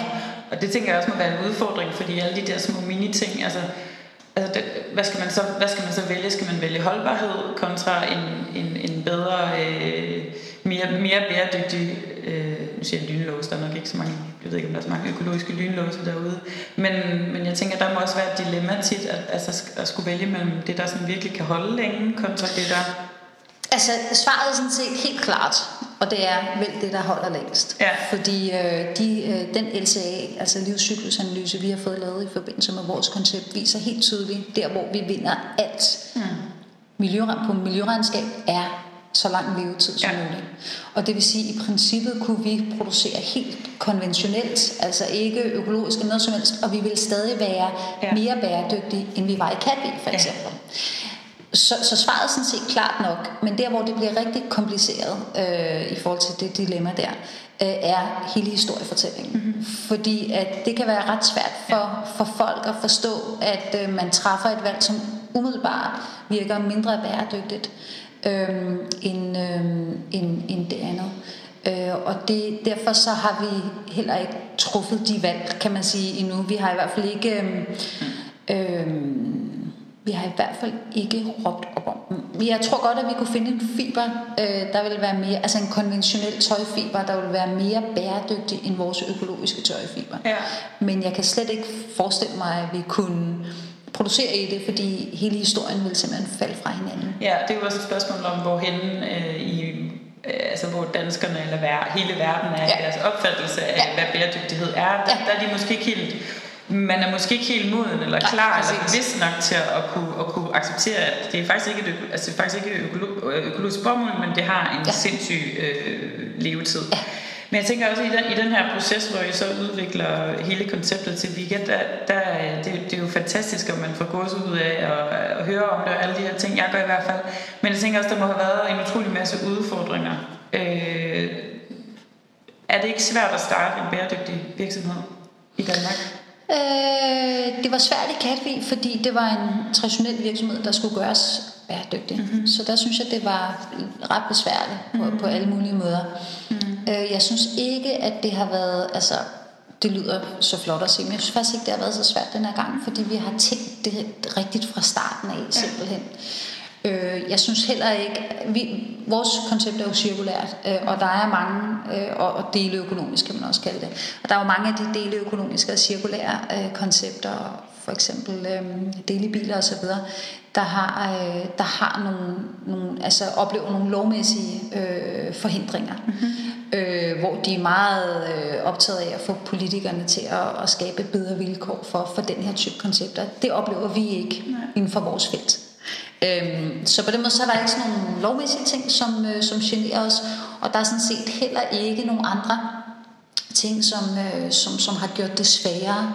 [SPEAKER 1] Og det tænker jeg også må være en udfordring, fordi alle de der små mini-ting, altså altså det, hvad, skal man så, hvad skal man så vælge? Skal man vælge holdbarhed kontra en, en, en bedre, øh, mere, mere bæredygtig, øh, nu siger jeg lynlås, der er nok ikke så mange, jeg ved ikke om der er så mange økologiske lynlåse derude, men, men jeg tænker, der må også være et dilemma tit, at, altså, at skulle vælge mellem det, der sådan virkelig kan holde længe, kontra det, der
[SPEAKER 2] Altså, svaret er sådan set helt klart, og det er vel det, der holder længst. Ja. Fordi øh, de, øh, den LCA, altså livscyklusanalyse, vi har fået lavet i forbindelse med vores koncept, viser helt tydeligt, der hvor vi vinder alt mm. miljøren, på miljøregnskab, er så lang levetid som ja. muligt. Og det vil sige, at i princippet kunne vi producere helt konventionelt, altså ikke økologisk eller noget som helst, og vi ville stadig være ja. mere bæredygtige, end vi var i Katvi for eksempel. Ja. Så, så svaret er sådan set klart nok, men der hvor det bliver rigtig kompliceret øh, i forhold til det dilemma der, øh, er hele historiefortællingen. Mm-hmm. Fordi at det kan være ret svært for, for folk at forstå, at øh, man træffer et valg, som umiddelbart virker mindre bæredygtigt øh, end, øh, end, end det andet. Øh, og det, derfor så har vi heller ikke truffet de valg, kan man sige, endnu. Vi har i hvert fald ikke... Øh, øh, vi har i hvert fald ikke råbt op om dem. Jeg tror godt, at vi kunne finde en fiber, øh, der vil være mere, altså en konventionel tøjfiber, der vil være mere bæredygtig end vores økologiske tøjfiber. Ja. Men jeg kan slet ikke forestille mig, at vi kunne producere i det, fordi hele historien vil simpelthen falde fra hinanden.
[SPEAKER 1] Ja, det er jo også et spørgsmål om, hvorhen øh, i øh, altså hvor danskerne eller vær, hele verden er ja. deres opfattelse af, ja. hvad bæredygtighed er. Der, ja. der er de måske ikke helt man er måske ikke helt moden eller klar Nej, eller bevidst nok til at kunne, at kunne acceptere, at det er faktisk ikke, et, altså det er faktisk ikke økolo, økologisk bomuld, men det har en ja. sindssyg øh, levetid. Ja. Men jeg tænker også, at i den, i den her proces, hvor I så udvikler hele konceptet til weekend, der, der, det, det er jo fantastisk, at man får gås ud af at, at høre om det og alle de her ting. Jeg gør i hvert fald. Men jeg tænker også, der må have været en utrolig masse udfordringer. Øh, er det ikke svært at starte en bæredygtig virksomhed i Danmark?
[SPEAKER 2] Øh, det var svært i Katvi, fordi det var en traditionel virksomhed, der skulle gøres bæredygtig. Mm-hmm. Så der synes jeg, det var ret besværligt på, mm-hmm. på alle mulige måder. Mm-hmm. Øh, jeg synes ikke, at det har været... Altså, det lyder så flot at sige, men jeg synes faktisk ikke, det har været så svært den her gang, fordi vi har tænkt det rigtigt fra starten af, simpelthen. Ja. Øh, jeg synes heller ikke, vi, vores koncept er jo cirkulært, øh, og der er mange, øh, og, og deleøkonomisk kan man også kalde det, og der er jo mange af de deleøkonomiske og cirkulære øh, koncepter, for eksempel øh, delebiler osv., der har, øh, der har nogle, nogle, altså oplever nogle lovmæssige øh, forhindringer, mm-hmm. øh, hvor de er meget øh, optaget af at få politikerne til at, at skabe bedre vilkår for, for den her type koncepter. Det oplever vi ikke Nej. inden for vores felt. Øhm, så på den måde så er der ikke sådan nogle lovmæssige ting, som, øh, som generer os, og der er sådan set heller ikke nogen andre ting, som, øh, som, som har gjort det sværere.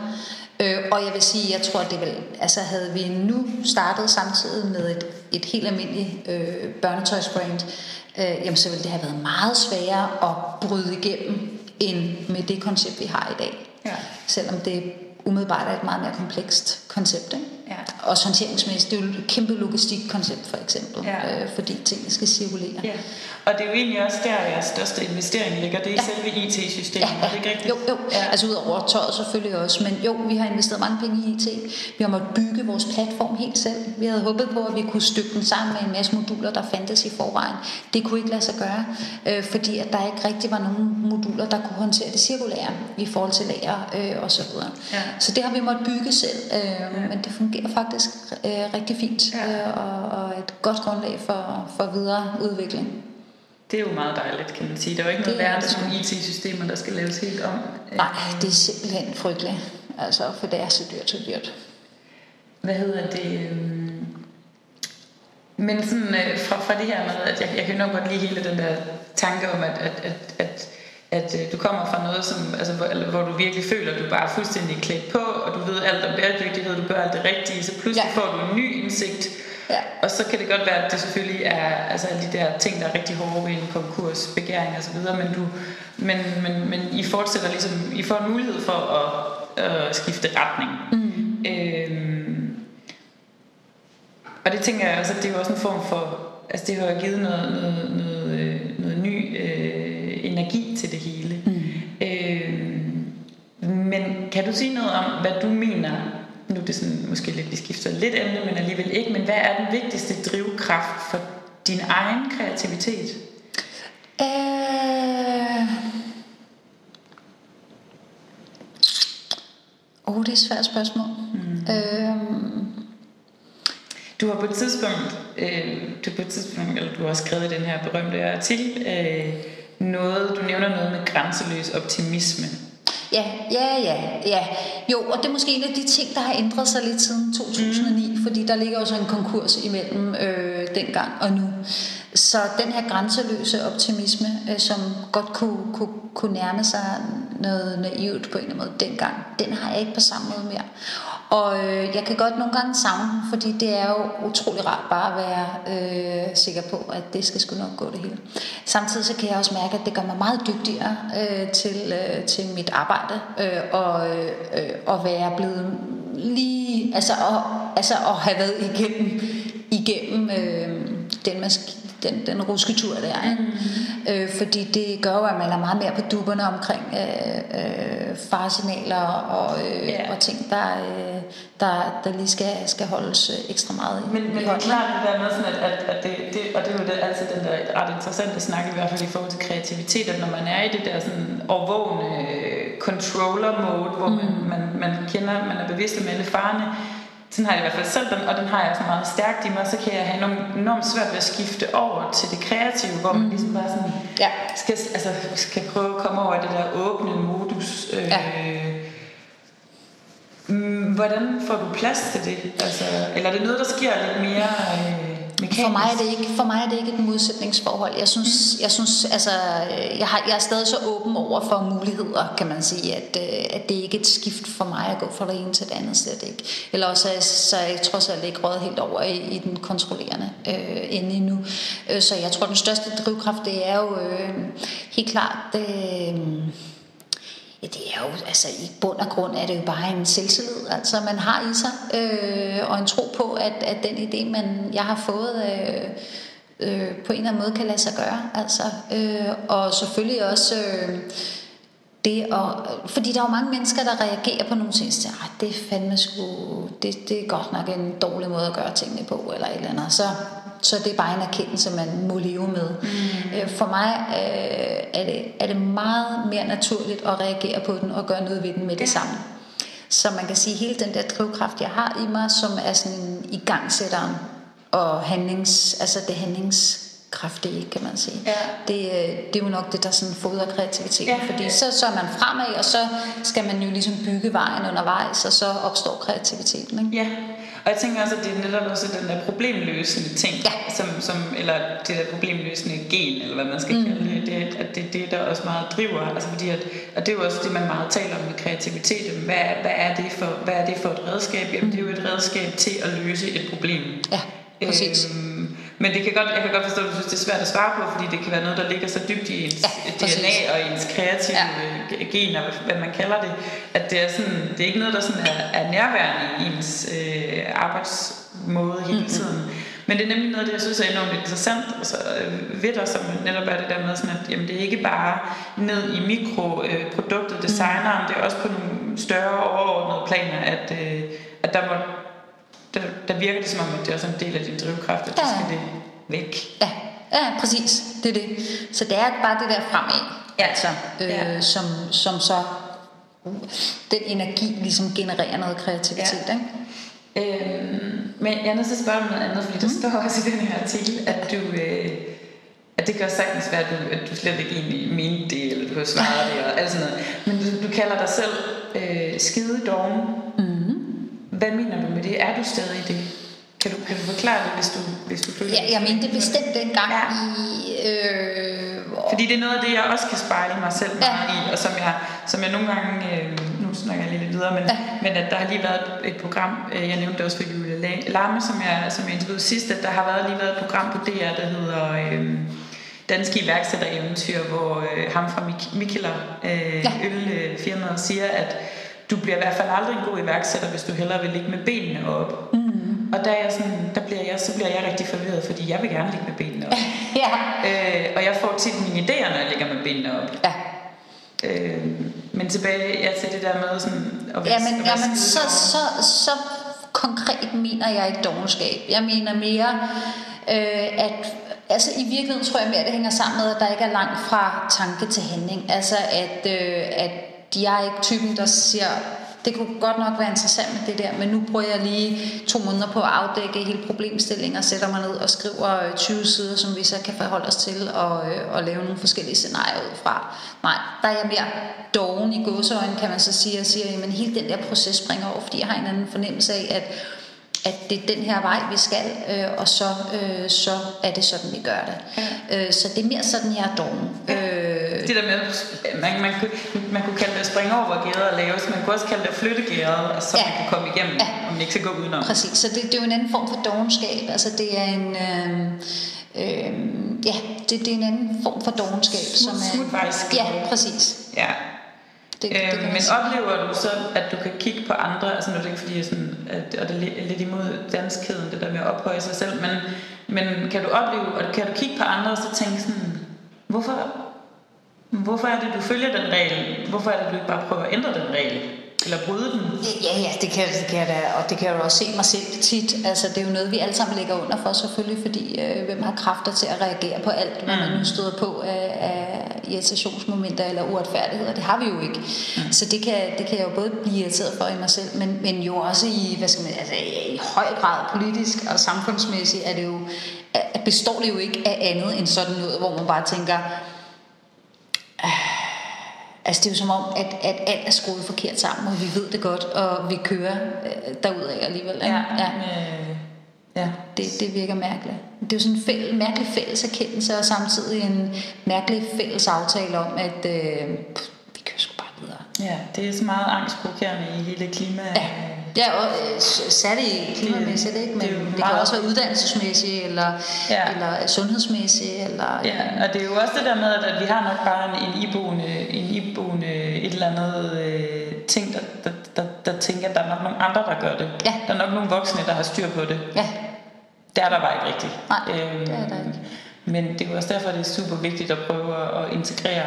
[SPEAKER 2] Øh, og jeg vil sige, jeg tror, det vil, altså havde vi nu startet samtidig med et, et helt almindeligt øh, børnetøjsbrand, øh, jamen så ville det have været meget sværere at bryde igennem end med det koncept, vi har i dag. Ja. Selvom det umiddelbart er et meget mere komplekst koncept. Ikke? Ja. Også håndteringsmæssigt. Det er jo et kæmpe logistikkoncept for eksempel, ja. øh, fordi tingene skal cirkulere. Ja.
[SPEAKER 1] Og det er jo egentlig også der, jeres største investering ligger. Det er ja. selve IT-systemet, ja, ja. er det ikke rigtigt?
[SPEAKER 2] Jo, jo. Ja. Altså ud over tøjet selvfølgelig også. Men jo, vi har investeret mange penge i IT. Vi har måttet bygge vores platform helt selv. Vi havde håbet på, at vi kunne stykke den sammen med en masse moduler, der fandtes i forvejen. Det kunne ikke lade sig gøre, øh, fordi at der ikke rigtig var nogen moduler, der kunne håndtere det cirkulære i forhold til lager øh, og så videre. Ja. Så det har vi måttet bygge selv, øh, ja. men det fungerer faktisk øh, rigtig fint ja. øh, og, og et godt grundlag for, for videre udvikling.
[SPEAKER 1] det er jo meget dejligt, kan man sige. Der er jo ikke noget værre end sådan nogle IT-systemer, der skal laves helt om.
[SPEAKER 2] Nej, det er simpelthen frygteligt. Altså, for det er så dyrt, så dyrt.
[SPEAKER 1] Hvad hedder det? øhm, Men sådan øh, fra, fra det her med, at jeg, jeg kan nok godt lide hele den der tanke om, at, at, at, at, at øh, du kommer fra noget, som, altså, hvor, eller, hvor du virkelig føler, at du bare er fuldstændig klædt på, og du ved alt om bæredygtighed, du gør alt det rigtige, så pludselig
[SPEAKER 2] Ja.
[SPEAKER 1] får du en ny indsigt.
[SPEAKER 2] Ja.
[SPEAKER 1] Og så kan det godt være, at det selvfølgelig er altså, alle de der ting, der er rigtig hårde ved en konkurs, begæring og så videre, men, du, men, men, men I fortsætter ligesom, I får en mulighed for at øh, skifte retning. Mm. Øhm, og det tænker jeg også, at det er jo også en form for, altså det har jo givet noget, noget, noget, øh, noget ny kan du sige noget om, hvad du mener, nu er det sådan, måske lidt, vi skifter lidt emne, men alligevel ikke, men hvad er den vigtigste drivkraft for din egen kreativitet?
[SPEAKER 2] Øh... Oh, det er et svært spørgsmål. Mm. Øhm,
[SPEAKER 1] Du har på et tidspunkt, øh, du har på et tidspunkt, eller du har skrevet i den her berømte artikel, øh, noget, du nævner noget med grænseløs optimisme.
[SPEAKER 2] Ja, ja, ja, ja. Jo, og det er måske en af de ting, der har ændret sig lidt siden 2009, mm. fordi der ligger jo så en konkurs imellem øh, dengang og nu. Så den her grænseløse optimisme, øh, som godt kunne, kunne, kunne nærme sig noget naivt på en eller anden måde dengang, den har jeg ikke på samme måde mere. Og øh, jeg kan godt nogle gange savne den, fordi det er jo utrolig rart bare at være øh, sikker på, at det skal sgu nok gå det hele. Samtidig så kan jeg også mærke, at det gør mig meget dygtigere øh, til, øh, til mit arbejde øh, og øh, og at være blevet lige, altså, og, altså at have været igennem, igennem øh, den mask- den, den rusketur der, ikke? Mm. Øh, fordi det gør jo, at man er meget mere på dupperne omkring øh, øh, faresignaler og, øh,
[SPEAKER 1] Ja.
[SPEAKER 2] og ting, der, øh, der, der lige skal, skal holdes øh, ekstra meget i.
[SPEAKER 1] Men, men det er klart det der med sådan, at, at, at det, det, og det er jo det, altid den der ret interessante snak, i hvert fald i forhold til kreativitet, at når man er i det der sådan overvågne øh, controller mode, hvor man, man, man kender, man er bevidst om alle farerne, sådan har jeg i hvert fald selv den, og den har jeg så meget stærkt i mig, så kan jeg have enormt, enormt svært ved at skifte over til det kreative, hvor man ligesom bare sådan
[SPEAKER 2] Ja.
[SPEAKER 1] skal, altså, skal prøve at komme over det der åbne modus. Øh,
[SPEAKER 2] Ja.
[SPEAKER 1] Mm, Hvordan får du plads til det? Altså, eller er det noget, der sker lidt mere øh, mekanisk?
[SPEAKER 2] For mig er det ikke, for mig er det ikke et modsætningsforhold. Jeg synes, jeg synes, altså, øh, jeg, har, jeg er stadig så åben over for muligheder, kan man sige, at, øh, at det ikke er et skift for mig at gå fra det ene til det andet, slet ikke. Eller også er jeg, så er jeg trods alt ikke røget helt over i, i den kontrollerende øh, ende endnu. Øh, så jeg tror, den største drivkraft, det er jo øh, helt klart... Øh, Ja, det er jo, altså i bund og grund er det jo bare en selvtillid, altså man har i sig, øh, og en tro på, at, at den idé, man, jeg har fået, øh, øh, på en eller anden måde kan lade sig gøre, altså, øh, og selvfølgelig også øh, det at, fordi der er jo mange mennesker, der reagerer på nogle ting, og siger, "Ej, det er fandme sgu, det, det er godt nok en dårlig måde at gøre tingene på, eller et eller andet, så, så det er bare en erkendelse, man må leve med. Mm. Øh, For mig øh, er, det, er det meget mere naturligt at reagere på den og gøre noget ved den med det samme. Så man kan sige, hele den der drivkraft, jeg har i mig, som er sådan en igangsætteren og handlings, altså det handlingskraftige, kan man sige.
[SPEAKER 1] Ja.
[SPEAKER 2] Det, øh, det er jo nok det, der sådan fodrer kreativiteten,
[SPEAKER 1] Ja.
[SPEAKER 2] fordi så, så er man fremad, og så skal man jo ligesom bygge vejen undervejs, og så opstår kreativiteten. Ikke?
[SPEAKER 1] Ja, og jeg tænker også, at det er netop også den der problemløsende ting,
[SPEAKER 2] Ja.
[SPEAKER 1] som, som, eller det der problemløsende gen, eller hvad man skal mm. kalde det, det, at det er det, der også meget driver, altså fordi at, og det er jo også det, man meget taler om med kreativitet, hvad, hvad, er det for, hvad er det for et redskab? Jamen det er jo et redskab til at løse et problem.
[SPEAKER 2] Ja, præcis.
[SPEAKER 1] Øhm, men det kan godt, jeg kan godt forstå, at du synes, det er svært at svare på, fordi det kan være noget, der ligger så dybt i ens
[SPEAKER 2] Ja, præcis.
[SPEAKER 1] DNA og ens kreative
[SPEAKER 2] Ja.
[SPEAKER 1] ja. gener, hvad man kalder det, at det er, sådan, det er ikke noget, der sådan er, er nærværende i ens øh, arbejdsmåde hele tiden. Men det er nemlig noget, det jeg synes er enormt interessant altså, øh, ved dig, som netop er det der med, sådan at jamen, det er ikke bare ned i mikroproduktet, øh, designeren, det er også på nogle større overordnede planer, at, øh, at der må der, der virker det som om, at det er også en del af din drivkraft, at ja. Det skal det væk.
[SPEAKER 2] Ja, ja, præcis. Det er det. Så det er bare det der fremad,
[SPEAKER 1] Ja.
[SPEAKER 2] altså, øh,
[SPEAKER 1] Ja.
[SPEAKER 2] som, som så den energi ligesom genererer noget kreativitet.
[SPEAKER 1] Ja.
[SPEAKER 2] Ikke?
[SPEAKER 1] Øhm, men jeg er nødt til at spørge om noget andet, fordi der mm. står også i den her artikel, at du, øh, at det kan også sagtens være, at du, at du slet ikke egentlig mente det, eller du har svaret det, og alt sådan noget. Men du, du kalder dig selv øh, skide doven. Mm-hmm. Det? Er du stadig det? Kan du, kan du forklare det, hvis du, hvis du føler
[SPEAKER 2] Ja, jeg mente det bestemt dengang
[SPEAKER 1] Ja.
[SPEAKER 2] i... Øh,
[SPEAKER 1] Fordi det er noget af det, jeg også kan spejle mig selv
[SPEAKER 2] Ja.
[SPEAKER 1] meget i, og som jeg, som jeg nogle gange, øh, nu snakker jeg lige lidt videre, men,
[SPEAKER 2] Ja.
[SPEAKER 1] men at der har lige været et, program, øh, jeg nævnte det også for Julie La- Larme, som jeg, som jeg interviewede sidst, at der har været lige været et program på DR, der hedder øh, Danske iværksættereventyr, hvor øh, ham fra Mik- Mikkeler, øh,
[SPEAKER 2] ja.
[SPEAKER 1] ølfirmaet, siger, at du bliver i hvert fald aldrig en god iværksætter, hvis du hellere vil ligge med benene op. Mm. Og der, er jeg sådan, der bliver jeg, så bliver jeg rigtig forvirret, fordi jeg vil gerne ligge med benene op.
[SPEAKER 2] ja,
[SPEAKER 1] Øh, og jeg får tit mine idéer, når jeg ligger med benene op.
[SPEAKER 2] ja.
[SPEAKER 1] Øh, men tilbage ja, til det der med sådan at at være
[SPEAKER 2] jamen så, så, så konkret mener jeg ikke dogenskab. Jeg mener mere, øh, at altså i virkeligheden tror jeg mere, at det hænger sammen med, at der ikke er langt fra tanke til handling. Altså at, øh, at jeg er ikke typen, der siger, det kunne godt nok være interessant med det der, men nu bruger jeg lige to måneder på at afdække hele problemstillingen og sætter mig ned og skriver øh, 20 sider, som vi så kan forholde os til og, øh, og lave nogle forskellige scenarier ud fra. Nej, der er jeg mere doven i gåseøjne, kan man så sige, og siger, at hele den der proces springer over, fordi jeg har en anden fornemmelse af, at at det er den her vej, vi skal, øh, og så, øh, så er det sådan, vi gør det. Ja. Øh, så det er mere sådan, jeg er doven. Øh,
[SPEAKER 1] Det der med, man, man, kunne, man kunne kalde det at springe over gæret og lave, man kunne også kalde det at flytte gæret, så
[SPEAKER 2] Ja.
[SPEAKER 1] man kan komme igennem,
[SPEAKER 2] Ja.
[SPEAKER 1] og man ikke skal gå udenom.
[SPEAKER 2] Præcis, så det, det er jo en anden form for dogenskab. Altså det er en... Øh, øh, ja, det, det er en anden form for dogenskab. som er,
[SPEAKER 1] smutvejs.
[SPEAKER 2] Ja, præcis.
[SPEAKER 1] Ja.
[SPEAKER 2] Det, det,
[SPEAKER 1] Øh,
[SPEAKER 2] man
[SPEAKER 1] men
[SPEAKER 2] sige.
[SPEAKER 1] oplever du så, at du kan kigge på andre, altså nu er det ikke fordi, jeg sådan, at, og det er li- lidt imod danskheden, det der med at ophøje sig selv, men, men kan du opleve, og kan du kigge på andre og så tænke sådan, hvorfor, hvorfor er det, du følger den regel? Hvorfor er det, du ikke bare prøver at ændre den regel? Eller bryde den?
[SPEAKER 2] Ja, ja, det kan, det kan jeg da, og det kan jeg jo også se mig selv tit. Altså, det er jo noget, vi alle sammen ligger under for, selvfølgelig, fordi øh, hvem har kræfter til at reagere på alt, hvad man nu støder på af, af irritationsmomenter eller uretfærdigheder. Det har vi jo ikke. Mm. Så det kan, det kan jeg jo både blive irriteret for i mig selv, men, men jo også i, hvad skal man, altså, i høj grad politisk og samfundsmæssigt er det jo, at består det jo ikke af andet end sådan noget, hvor man bare tænker, Altså det er jo som om, at, at alt er skruet forkert sammen, og vi ved det godt, og vi kører øh, derudad alligevel. ikke? ja.
[SPEAKER 1] Øh, ja.
[SPEAKER 2] Det, det virker mærkeligt. Det er jo sådan en fæl, mærkelig fælles erkendelse, og samtidig en mærkelig fælles aftale om, at øh, pff, vi kører sgu bare videre.
[SPEAKER 1] Ja, det er så meget angstprovokerende i hele klima.
[SPEAKER 2] Ja, ja og øh, særligt klimamæssigt, ikke? men
[SPEAKER 1] det
[SPEAKER 2] det, kan også være uddannelsesmæssigt, eller,
[SPEAKER 1] Ja.
[SPEAKER 2] eller sundhedsmæssigt, eller...
[SPEAKER 1] Ja, og det er jo også det der med, at vi har nok bare en, en iboende, en iboende et eller andet øh, ting, der, der, der, der tænker, at der er nok nogle andre, der gør det.
[SPEAKER 2] Ja.
[SPEAKER 1] Der er nok nogle voksne, der har styr på det.
[SPEAKER 2] Ja,
[SPEAKER 1] Det er der bare ikke rigtigt.
[SPEAKER 2] Nej, det er der ikke.
[SPEAKER 1] Men det er jo også derfor, det er super vigtigt at prøve at integrere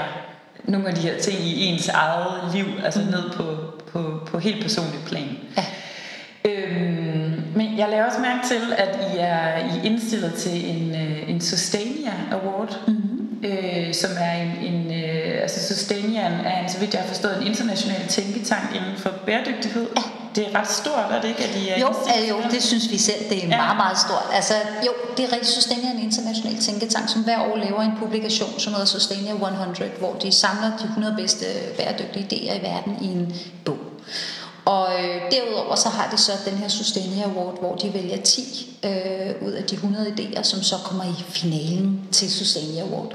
[SPEAKER 1] nogle af de her ting i ens eget liv, altså mm. ned på, på, på helt personligt plan.
[SPEAKER 2] Ja.
[SPEAKER 1] Øhm, men jeg lader også mærke til, at I er, I er indstillet til en, øh, en Sustainia Award, mm-hmm. Som er en, en øh, altså Sustainia er en, så vidt jeg har forstået, en international tænketank inden for bæredygtighed. Ja. Det er ret stort, er det ikke, at I er
[SPEAKER 2] Jo, altså, jo, det synes vi selv, det er
[SPEAKER 1] Ja.
[SPEAKER 2] meget, meget stort. Altså, jo, det er rigtig Sustainia en international tænketank, som hver år laver en publikation, som hedder Sustainia 100, hvor de samler de 100 bedste bæredygtige idéer i verden i en bog. Og øh, derudover så har de så den her Sustainia Award, hvor de vælger 10 øh, ud af de 100 idéer, som så kommer i finalen til Sustainia Award.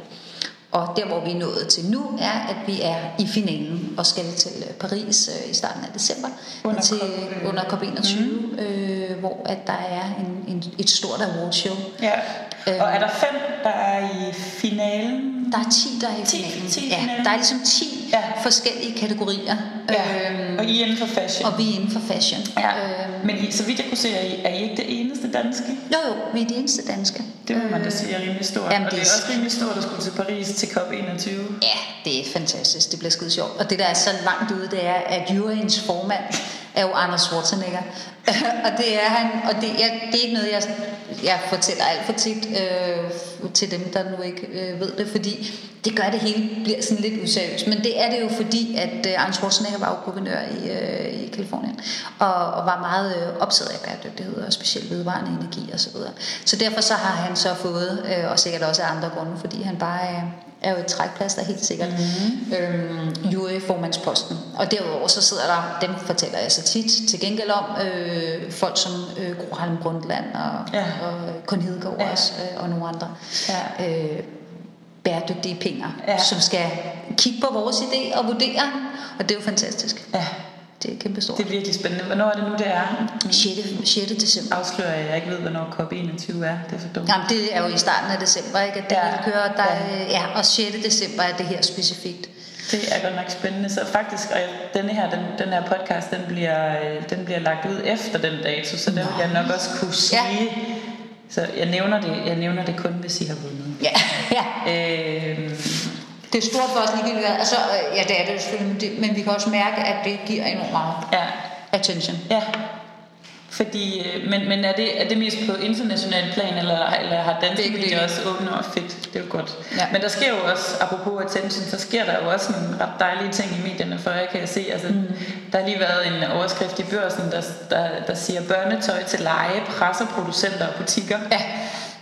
[SPEAKER 2] Og der, hvor vi er nået til nu, er, at vi er i finalen og skal til øh, Paris øh, i starten af december
[SPEAKER 1] Under
[SPEAKER 2] til,
[SPEAKER 1] COP, øh,
[SPEAKER 2] under COP21, mm. øh, hvor at der er en, en, et stort awardshow.
[SPEAKER 1] Ja.
[SPEAKER 2] Øhm.
[SPEAKER 1] Og er der fem, der er i finalen?
[SPEAKER 2] Der er 10, der er i
[SPEAKER 1] 10
[SPEAKER 2] finalen.
[SPEAKER 1] 10 i
[SPEAKER 2] ja,
[SPEAKER 1] finalen.
[SPEAKER 2] der er ligesom 10
[SPEAKER 1] Ja.
[SPEAKER 2] forskellige kategorier.
[SPEAKER 1] Ja.
[SPEAKER 2] Øhm,
[SPEAKER 1] og I er inden for fashion?
[SPEAKER 2] og vi er inden for fashion.
[SPEAKER 1] Ja.
[SPEAKER 2] Øhm,
[SPEAKER 1] Men I, så vidt jeg kunne se, er I, er I ikke det eneste danske?
[SPEAKER 2] jo, jo, vi er de eneste danske.
[SPEAKER 1] Det må man da sige er rimelig stort.
[SPEAKER 2] Jamen,
[SPEAKER 1] og det
[SPEAKER 2] det
[SPEAKER 1] er
[SPEAKER 2] er-
[SPEAKER 1] også rimelig stort at skulle til Paris til COP21.
[SPEAKER 2] Ja, det er fantastisk. Det bliver skide sjovt. Og det, der er så langt ude, det er, at juryens formand er jo Anders Schwarzenegger. og det er han, og det, jeg, det er ikke noget, jeg, jeg fortæller alt for tit øh, til dem, der nu ikke øh, ved det, fordi det gør det hele bliver sådan lidt useriøst. Men det er det jo fordi, at øh, Anders Schwarzenegger var jo guvernør i, øh, i Kalifornien, og, og var meget øh, optaget af bæredygtighed, og specielt vedvarende energi osv. Så, videre. så derfor så har han så fået, øh, og sikkert også af andre grunde, fordi han bare er, er jo et trækplaster helt sikkert, mm-hmm. øhm, juryformandsposten. Og derudover så sidder der, dem fortæller jeg så tit til gengæld om, øh, folk som øh, Gro Harlem Grundland og, ja. og Kun Hedegaard ja. også, øh, og nogle andre. Ja. Øh, bæredygtige penge, ja. som skal kigge på vores idé og vurdere, og det er jo fantastisk. Ja. Det er kæmpe stort.
[SPEAKER 1] Det er virkelig spændende. Hvornår er det nu, det er?
[SPEAKER 2] 6. 6. december.
[SPEAKER 1] Afslører jeg, jeg ikke ved, hvornår COP21 er. Det er for dumt.
[SPEAKER 2] Jamen, det er jo i starten af december, ikke? At det ja. kører, der, ja. ja. og 6. december er det her specifikt.
[SPEAKER 1] Det er godt nok spændende. Så faktisk, og denne her, den, den her podcast, den bliver, den bliver lagt ud efter den dato, så den vil jeg nok også kunne sige. Ja. Så jeg nævner, det, jeg nævner det kun, hvis I har vundet.
[SPEAKER 2] Ja, ja. Øhm, det er stort for os ligegyldigt. Altså, øh, ja, det er det selvfølgelig, men vi kan også mærke, at det giver enormt meget ja. attention.
[SPEAKER 1] Ja, fordi, øh, men, men er, det, er det mest på international plan, eller, eller har danske medier også åbnet og fedt? Det er jo godt. Ja. Men der sker jo også, apropos attention, så sker der jo også nogle ret dejlige ting i medierne, for jeg kan se, altså, mm. der har lige været en overskrift i børsen, der, der, der siger, børnetøj til leje presser producenter og butikker. Ja.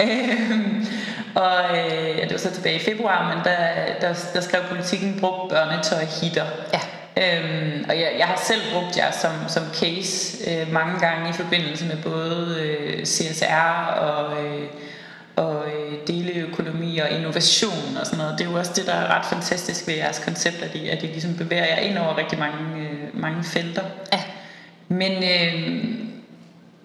[SPEAKER 1] Øhm, og øh, ja, det var så tilbage i februar, men der, der, der skrev politikken brugt børnetøj hitter. Ja. Øhm, og jeg, jeg har selv brugt jer som, som case øh, mange gange i forbindelse med både øh, CSR og, øh, og øh, deleøkonomi og innovation og sådan noget. Det er jo også det, der er ret fantastisk ved jeres koncept, at I, at I ligesom bevæger jer ind over rigtig mange, øh, mange felter. Ja. Men, øh,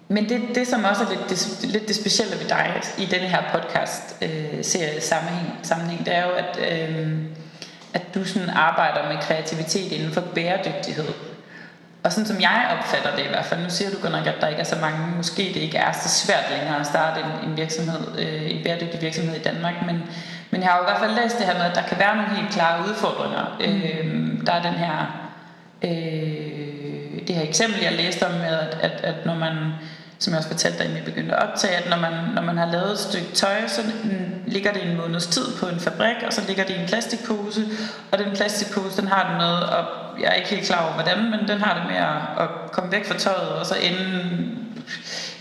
[SPEAKER 1] men det, det, som også er lidt det, lidt det specielle ved dig i denne her podcast øh, serie sammenhæng, sammenhæng, det er jo, at, øh, at du sådan arbejder med kreativitet inden for bæredygtighed. Og sådan som jeg opfatter det i hvert fald, nu siger du godt nok, at der ikke er så mange, måske det ikke er så svært længere at starte en, en virksomhed, øh, en bæredygtig virksomhed i Danmark, men, men jeg har jo i hvert fald læst det her med, at der kan være nogle helt klare udfordringer. Mm. Øh, der er den her, øh, det her eksempel, jeg læste om med, at, at, at når man som jeg også fortalte dig, inden vi begyndte at optage, at når man, når man har lavet et stykke tøj, så ligger det en måneds tid på en fabrik, og så ligger det i en plastikpose, og den plastikpose, den har det med, og jeg er ikke helt klar over hvordan, men den har det med at, at komme væk fra tøjet, og så ende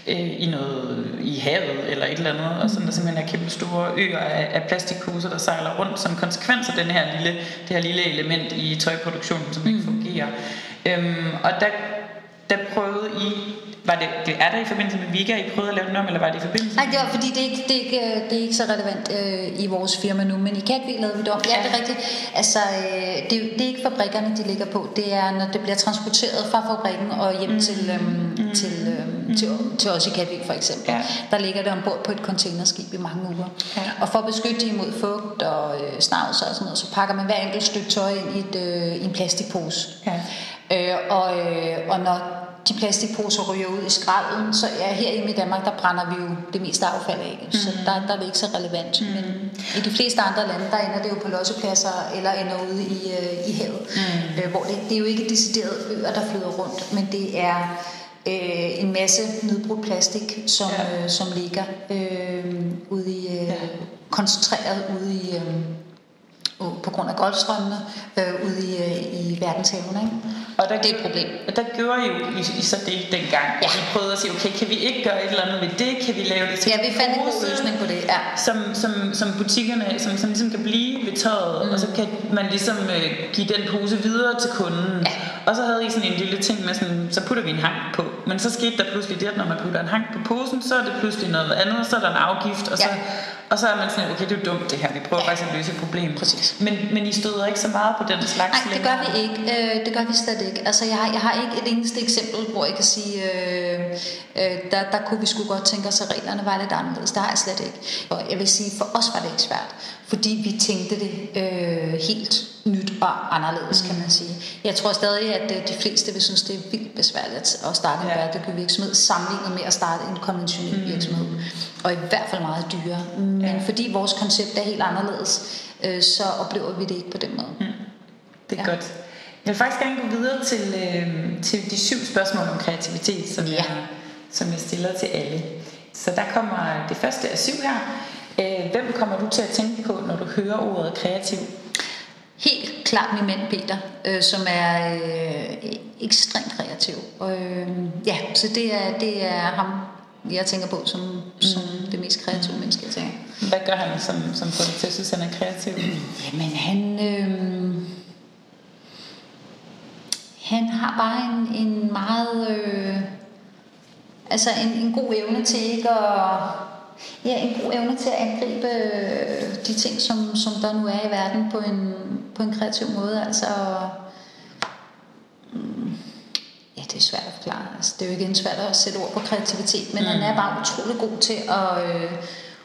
[SPEAKER 1] øh, i noget i havet eller et eller andet, og sådan der simpelthen er kæmpe store øer af, af plastikposer, der sejler rundt som konsekvens af den her lille, det her lille element i tøjproduktionen, som ikke mm. fungerer. Øhm, og der, der prøvede I var det, det er der i forbindelse med Vika, I prøvede at lave den om, eller var det i forbindelse
[SPEAKER 2] Nej, det var fordi, det er ikke, det er ikke, det er ikke så relevant øh, i vores firma nu, men i Katvik lavede vi det om. Ja, det er rigtigt. Altså, øh, det, det er ikke fabrikkerne, de ligger på. Det er, når det bliver transporteret fra fabrikken og hjem mm. til, øh, mm. til, øh, mm. til, til os i Katvik for eksempel. Ja. Der ligger det ombord på et containerskib i mange uger. Ja. Og for at beskytte det imod fugt og øh, snavs og sådan noget, så pakker man hver enkelt stykke tøj ind i, et, øh, i en plastikpose. Ja. Øh, og, øh, og når de plastikposer ryger ud i skralden, så ja, herhjemme i Danmark, der brænder vi jo det meste affald af, mm. så der, der er det ikke så relevant. Mm. Men i de fleste andre lande, der ender det jo på lossepladser, eller ender ude i, øh, i havet, mm. øh, hvor det, det er jo ikke decideret øer, der flyder rundt, men det er øh, en masse nedbrudt plastik, som, ja. øh, som ligger øh, ude i, øh, ja. koncentreret ude i... Øh, på grund af golfstrømmene øh, ude i, øh, i verdenshavene. Ikke?
[SPEAKER 1] Og der, det er et problem. Og der gjorde I jo I, I så det dengang. Ja. Vi prøvede at sige, okay, kan vi ikke gøre et eller andet ved det? Kan vi lave det til
[SPEAKER 2] Ja, vi fandt en god løsning på det. Ja.
[SPEAKER 1] Som, som, som butikkerne, som, som ligesom kan blive ved tøjet, mm. og så kan man ligesom øh, give den pose videre til kunden. Ja. Og så havde I sådan en lille ting med sådan, så putter vi en hang på. Men så skete der pludselig det, at når man putter en hang på posen, så er det pludselig noget andet, så er der en afgift, og så ja og så er man sådan, okay, det er jo dumt det her, vi prøver ja. faktisk at løse et problem. Præcis. Men, men I støder ikke så meget på den slags
[SPEAKER 2] Nej, det gør vi ikke. Øh, det gør vi slet ikke. Altså, jeg har, jeg har ikke et eneste eksempel, hvor jeg kan sige, øh, øh, der, der kunne vi sgu godt tænke os, at reglerne var lidt anderledes. Det har jeg slet ikke. Og jeg vil sige, for os var det ikke svært, fordi vi tænkte det øh, helt nyt og anderledes, mm. kan man sige. Jeg tror stadig, at øh, de fleste vil synes, det er vildt besværligt at starte en ja. bæredygtig virksomhed, sammenlignet med at starte en konventionel mm. virksomhed. Og i hvert fald meget dyrere. Men ja. fordi vores koncept er helt anderledes, øh, så oplever vi det ikke på den måde. Mm.
[SPEAKER 1] Det er ja. godt. Jeg vil faktisk gerne gå videre til, øh, til de syv spørgsmål om kreativitet, som, ja. jeg, som jeg stiller til alle. Så der kommer det første af syv her. Øh, hvem kommer du til at tænke på, når du hører ordet kreativ?
[SPEAKER 2] Helt klart min mand Peter, øh, som er øh, ekstremt kreativ. Og, øh, ja, så det er, det er ham, jeg tænker på som, mm. som det mest kreative menneske, jeg tænker.
[SPEAKER 1] Hvad gør han, som, som får dig til at synes, han er kreativ?
[SPEAKER 2] Jamen, han... Øh, han har bare en, en meget... Øh, altså en, en god evne til ikke at... Ja, en god evne til at angribe øh, de ting, som, som der nu er i verden på en, på en kreativ måde. Altså, mm, ja, det er svært at forklare. Altså, det er jo igen svært at sætte ord på kreativitet, men mm. han er bare utrolig god til at... Øh,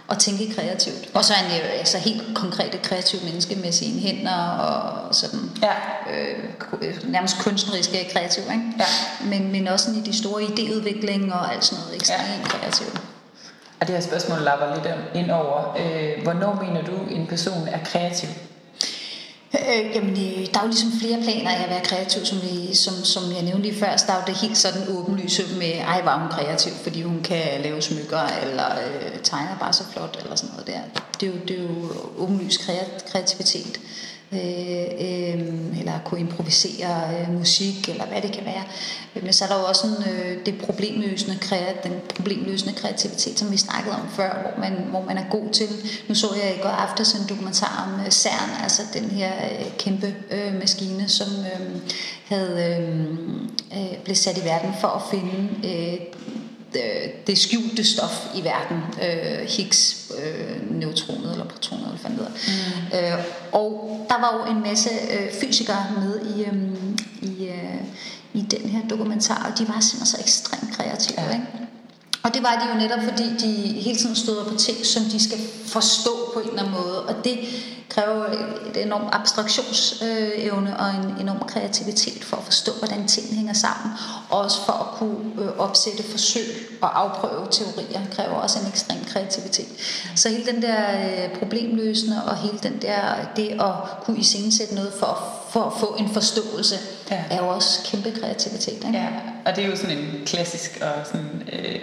[SPEAKER 2] og tænke kreativt. Og så er han jo altså helt konkret et kreativt menneske med sine hænder og sådan ja. øh, nærmest kunstneriske kreativ, ikke? Ja. Men, men også sådan i de store idéudvikling og alt sådan noget ekstremt ja. kreativt.
[SPEAKER 1] Og det her spørgsmål lapper lidt ind over. Øh, hvornår mener du, en person er kreativ?
[SPEAKER 2] Øh, jamen, øh, der er jo ligesom flere planer af at være kreativ, som, vi, som, som jeg nævnte lige før. Der er jo det helt sådan åbenlyse med, ej, var hun kreativ, fordi hun kan lave smykker, eller øh, tegner bare så flot, eller sådan noget der. Det er jo, det er jo åbenlys kreativitet øh, øh, eller kunne improvisere øh, musik, eller hvad det kan være. Men så er der jo også en, øh, det problemløsende, den problemløsende kreativitet, som vi snakkede om før, hvor man, hvor man er god til. Nu så jeg i går aftes en dokumentar om øh, CERN, altså den her øh, kæmpe øh, maskine, som øh, havde øh, øh, blevet sat i verden for at finde øh, det skjulte stof i verden, øh, Higgs øh, neutronet eller protonet eller hvad det hedder. Mm. Øh, og der var jo en masse øh, fysikere med i, øh, i, øh, i den her dokumentar, og de var simpelthen så ekstremt kreative. Ja. Ikke? Og det var de jo netop, fordi de hele tiden stod på ting, som de skal forstå på en eller anden måde. Og det kræver et enormt abstraktionsevne øh, og en enorm kreativitet for at forstå, hvordan tingene hænger sammen. Og også for at kunne øh, opsætte forsøg og afprøve teorier kræver også en ekstrem kreativitet. Så hele den der øh, problemløsende og hele den der, det at kunne iscenesætte noget for, for at få en forståelse, ja. er jo også kæmpe kreativitet. Ikke?
[SPEAKER 1] Ja, og det er jo sådan en klassisk og sådan, øh,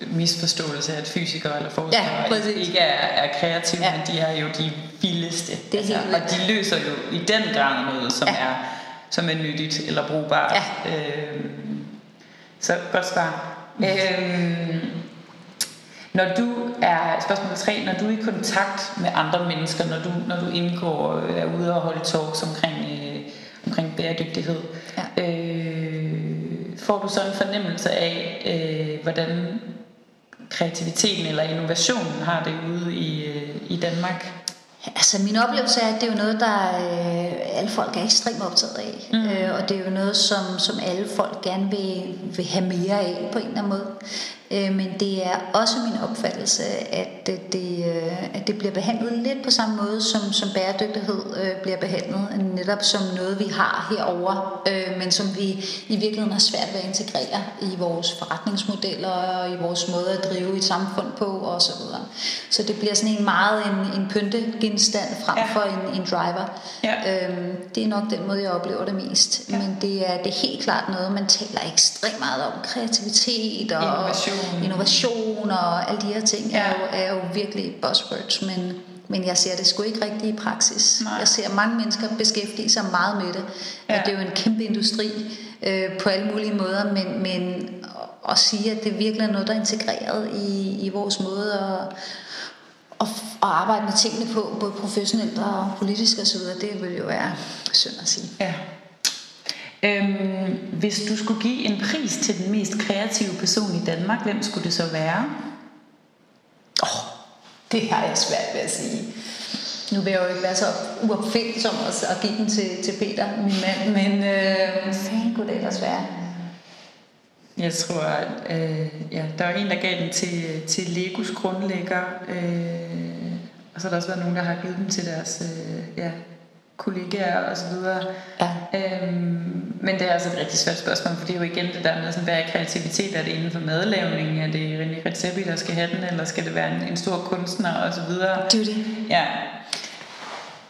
[SPEAKER 1] misforståelse af, at fysikere eller forskere ja, ikke er, er kreative, ja. men de er jo de vildeste. Det er altså, og de løser jo i den grad noget, som, ja. er, som er nyttigt eller brugbart. Ja. Øh, så godt svar. Mm. Øh, når du er, spørgsmål 3, når du er i kontakt med andre mennesker, når du, når du indgår øh, er ude og holde talks omkring, øh, omkring bæredygtighed, ja. øh, får du så en fornemmelse af, øh, hvordan kreativiteten eller innovationen har det ude i, øh, i Danmark?
[SPEAKER 2] Altså min oplevelse er, at det er jo noget, der øh, alle folk er ekstremt optaget af. Mm. Øh, og det er jo noget, som, som alle folk gerne vil, vil have mere af på en eller anden måde. Øh, men det er også min opfattelse, at det, øh, at det bliver behandlet lidt på samme måde, som, som bæredygtighed øh, bliver behandlet. Netop som noget, vi har herover, men som vi i virkeligheden har svært ved at integrere i vores forretningsmodeller og i vores måde at drive et samfund på osv. Så, videre. så det bliver sådan en meget en, en pyntegenstand frem ja. for en, en driver. Ja. Øhm, det er nok den måde, jeg oplever det mest. Ja. Men det er, det er helt klart noget, man taler ekstremt meget om. Kreativitet og
[SPEAKER 1] innovation
[SPEAKER 2] innovation og alle de her ting ja. er, jo, er jo virkelig buzzwords, men, men jeg ser det sgu ikke rigtigt i praksis. Nej. Jeg ser mange mennesker beskæftige sig meget med det. Ja. Det er jo en kæmpe industri øh, på alle mulige måder, men, men at sige, at det virkelig er noget, der er integreret i, i vores måde at, at, at arbejde med tingene på, både professionelt og politisk osv., det vil jo være synd at sige.
[SPEAKER 1] Ja. Øhm, hvis du skulle give en pris til den mest kreative person i Danmark, hvem skulle det så være?
[SPEAKER 2] Åh, oh, det har jeg svært ved at sige. Nu vil jeg jo ikke være så uopfindsom at give den til, til Peter, min mand, men øh, fanden kunne det ellers være?
[SPEAKER 1] Jeg tror, at øh, ja, der var en, der gav den til, til Legos grundlægger, øh, og så har der også været nogen, der har givet den til deres øh, ja, kollegaer og så videre. Ja. Øhm, men det er altså et rigtig svært spørgsmål, for det er jo igen det der med, sådan, hvad er kreativitet? Er det inden for madlavning? Er det René Redzepi, der skal have den? Eller skal det være en, en stor kunstner og så videre?
[SPEAKER 2] Det er det.
[SPEAKER 1] Ja.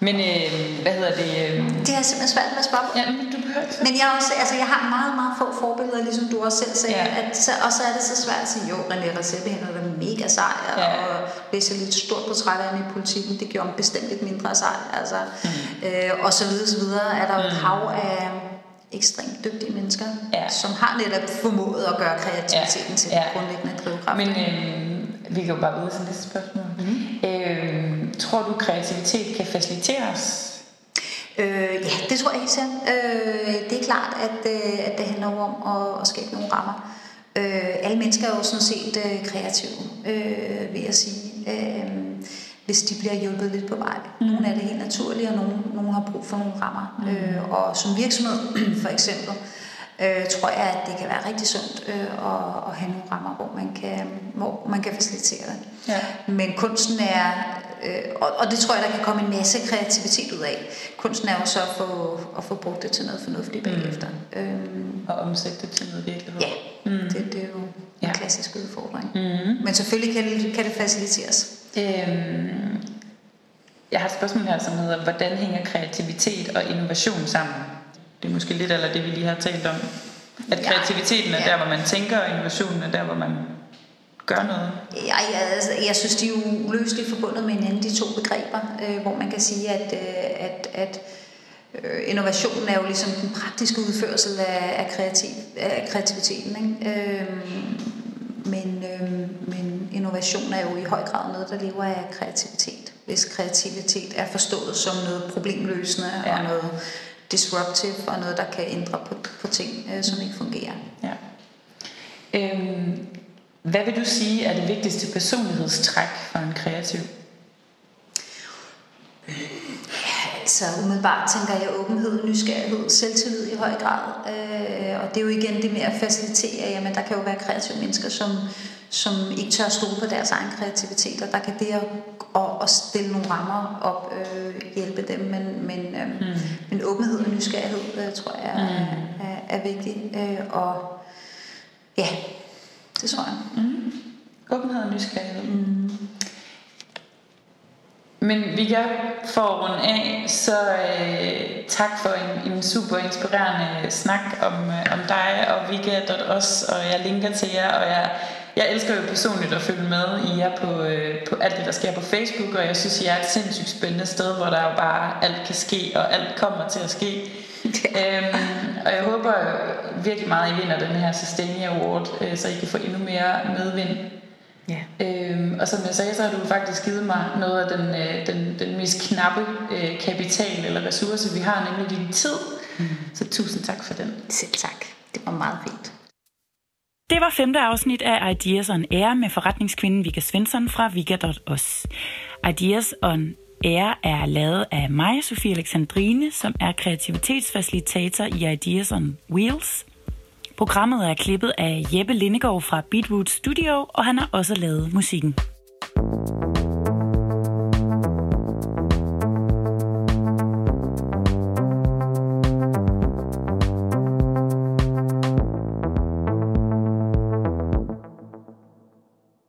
[SPEAKER 1] Men øh, hvad hedder det? Øh...
[SPEAKER 2] Det er simpelthen svært med at spørge
[SPEAKER 1] Ja, men du behøver ikke.
[SPEAKER 2] Men jeg, også, altså, jeg har meget, meget få forbilleder, ligesom du også selv sagde. Ja. At, så, og så er det så svært at sige, jo, René Redzepi, han er mega sej, ja. og læse lidt stort portræt af ham i politikken, det gjorde ham bestemt lidt mindre sej. Altså, mm. øh, og så videre, så videre er der jo et mm. hav af ekstremt dygtige mennesker, ja. som har netop formået at gøre kreativiteten ja. til ja. en grundlæggende drivkraft.
[SPEAKER 1] Men øh, vi kan jo bare videre til næste spørgsmål. Mm. Øh, tror du, kreativitet kan faciliteres?
[SPEAKER 2] Øh, ja, det tror jeg helt sikkert. Øh, det er klart, at, øh, at det handler om at, at skabe nogle rammer. Øh, alle mennesker er jo sådan set øh, kreative, øh, vil jeg sige. Øh, hvis de bliver hjulpet lidt på vej. Mm. Nogle er det helt naturligt, og nogle, nogle har brug for nogle rammer. Mm. Øh, og som virksomhed, for eksempel, øh, tror jeg, at det kan være rigtig sundt øh, at, at have nogle rammer, hvor man kan, hvor man kan facilitere det. Ja. Men kunsten er, øh, og, og det tror jeg, der kan komme en masse kreativitet ud af. Kunsten er jo så at få, at få brugt det til noget fornuftigt mm. bagefter.
[SPEAKER 1] Øhm, og omsætte det til noget virkelighed.
[SPEAKER 2] Ja, mm. det, det er jo en ja. klassisk udfordring. Mm. Men selvfølgelig kan det, kan det faciliteres. Øhm,
[SPEAKER 1] jeg har et spørgsmål her, som hedder, hvordan hænger kreativitet og innovation sammen? Det er måske lidt eller det, vi lige har talt om. At kreativiteten er ja. der, hvor man tænker, og innovationen er der, hvor man gør noget.
[SPEAKER 2] Ja, jeg, altså, jeg synes, de er uløseligt forbundet med hinanden, de to begreber, øh, hvor man kan sige, at, øh, at, at øh, innovationen er jo ligesom den praktiske udførsel af, af, kreativ, af kreativiteten. Ikke? Øh, men, øh, men innovation er jo i høj grad noget, der lever af kreativitet. Hvis kreativitet er forstået som noget problemløsende ja. og noget disruptive og noget, der kan ændre på, på ting, øh, som ikke fungerer. Ja.
[SPEAKER 1] Øhm, hvad vil du sige er det vigtigste personlighedstræk for en kreativ?
[SPEAKER 2] Altså umiddelbart tænker jeg åbenhed, nysgerrighed, selvtillid i høj grad. Øh, og det er jo igen det med at facilitere, jamen der kan jo være kreative mennesker, som, som ikke tør stole på deres egen kreativitet, og der kan det at, at, at stille nogle rammer op øh, hjælpe dem, men, men, øh, mm. men åbenhed og nysgerrighed øh, tror jeg er, mm. er, er vigtigt. Øh, og ja, det tror jeg. Mm.
[SPEAKER 1] Åbenhed og nysgerrighed. Mm. Men vi gør for at runde af, så øh, tak for en, en super inspirerende snak om, øh, om dig og Vika.os, og jeg linker til jer, og jeg, jeg elsker jo personligt at følge med i jer på, øh, på alt det, der sker på Facebook, og jeg synes, I er et sindssygt spændende sted, hvor der jo bare alt kan ske, og alt kommer til at ske. øhm, og jeg håber virkelig meget, at I vinder den her Sustainia Award, øh, så I kan få endnu mere medvind Ja. Øhm, og som jeg sagde, så har du faktisk givet mig noget af den, øh, den, den mest knappe øh, kapital eller ressource, vi har, nemlig din tid. Mm. Så tusind tak for den.
[SPEAKER 2] Selv tak. Det var meget fint.
[SPEAKER 3] Det var femte afsnit af Ideas on Air med forretningskvinden Vika Svensson fra Vika.os. Ideas on Air er lavet af mig, Sofie Alexandrine, som er kreativitetsfacilitator i Ideas on Wheels – Programmet er klippet af Jeppe Lindegård fra Beatwood Studio, og han har også lavet musikken.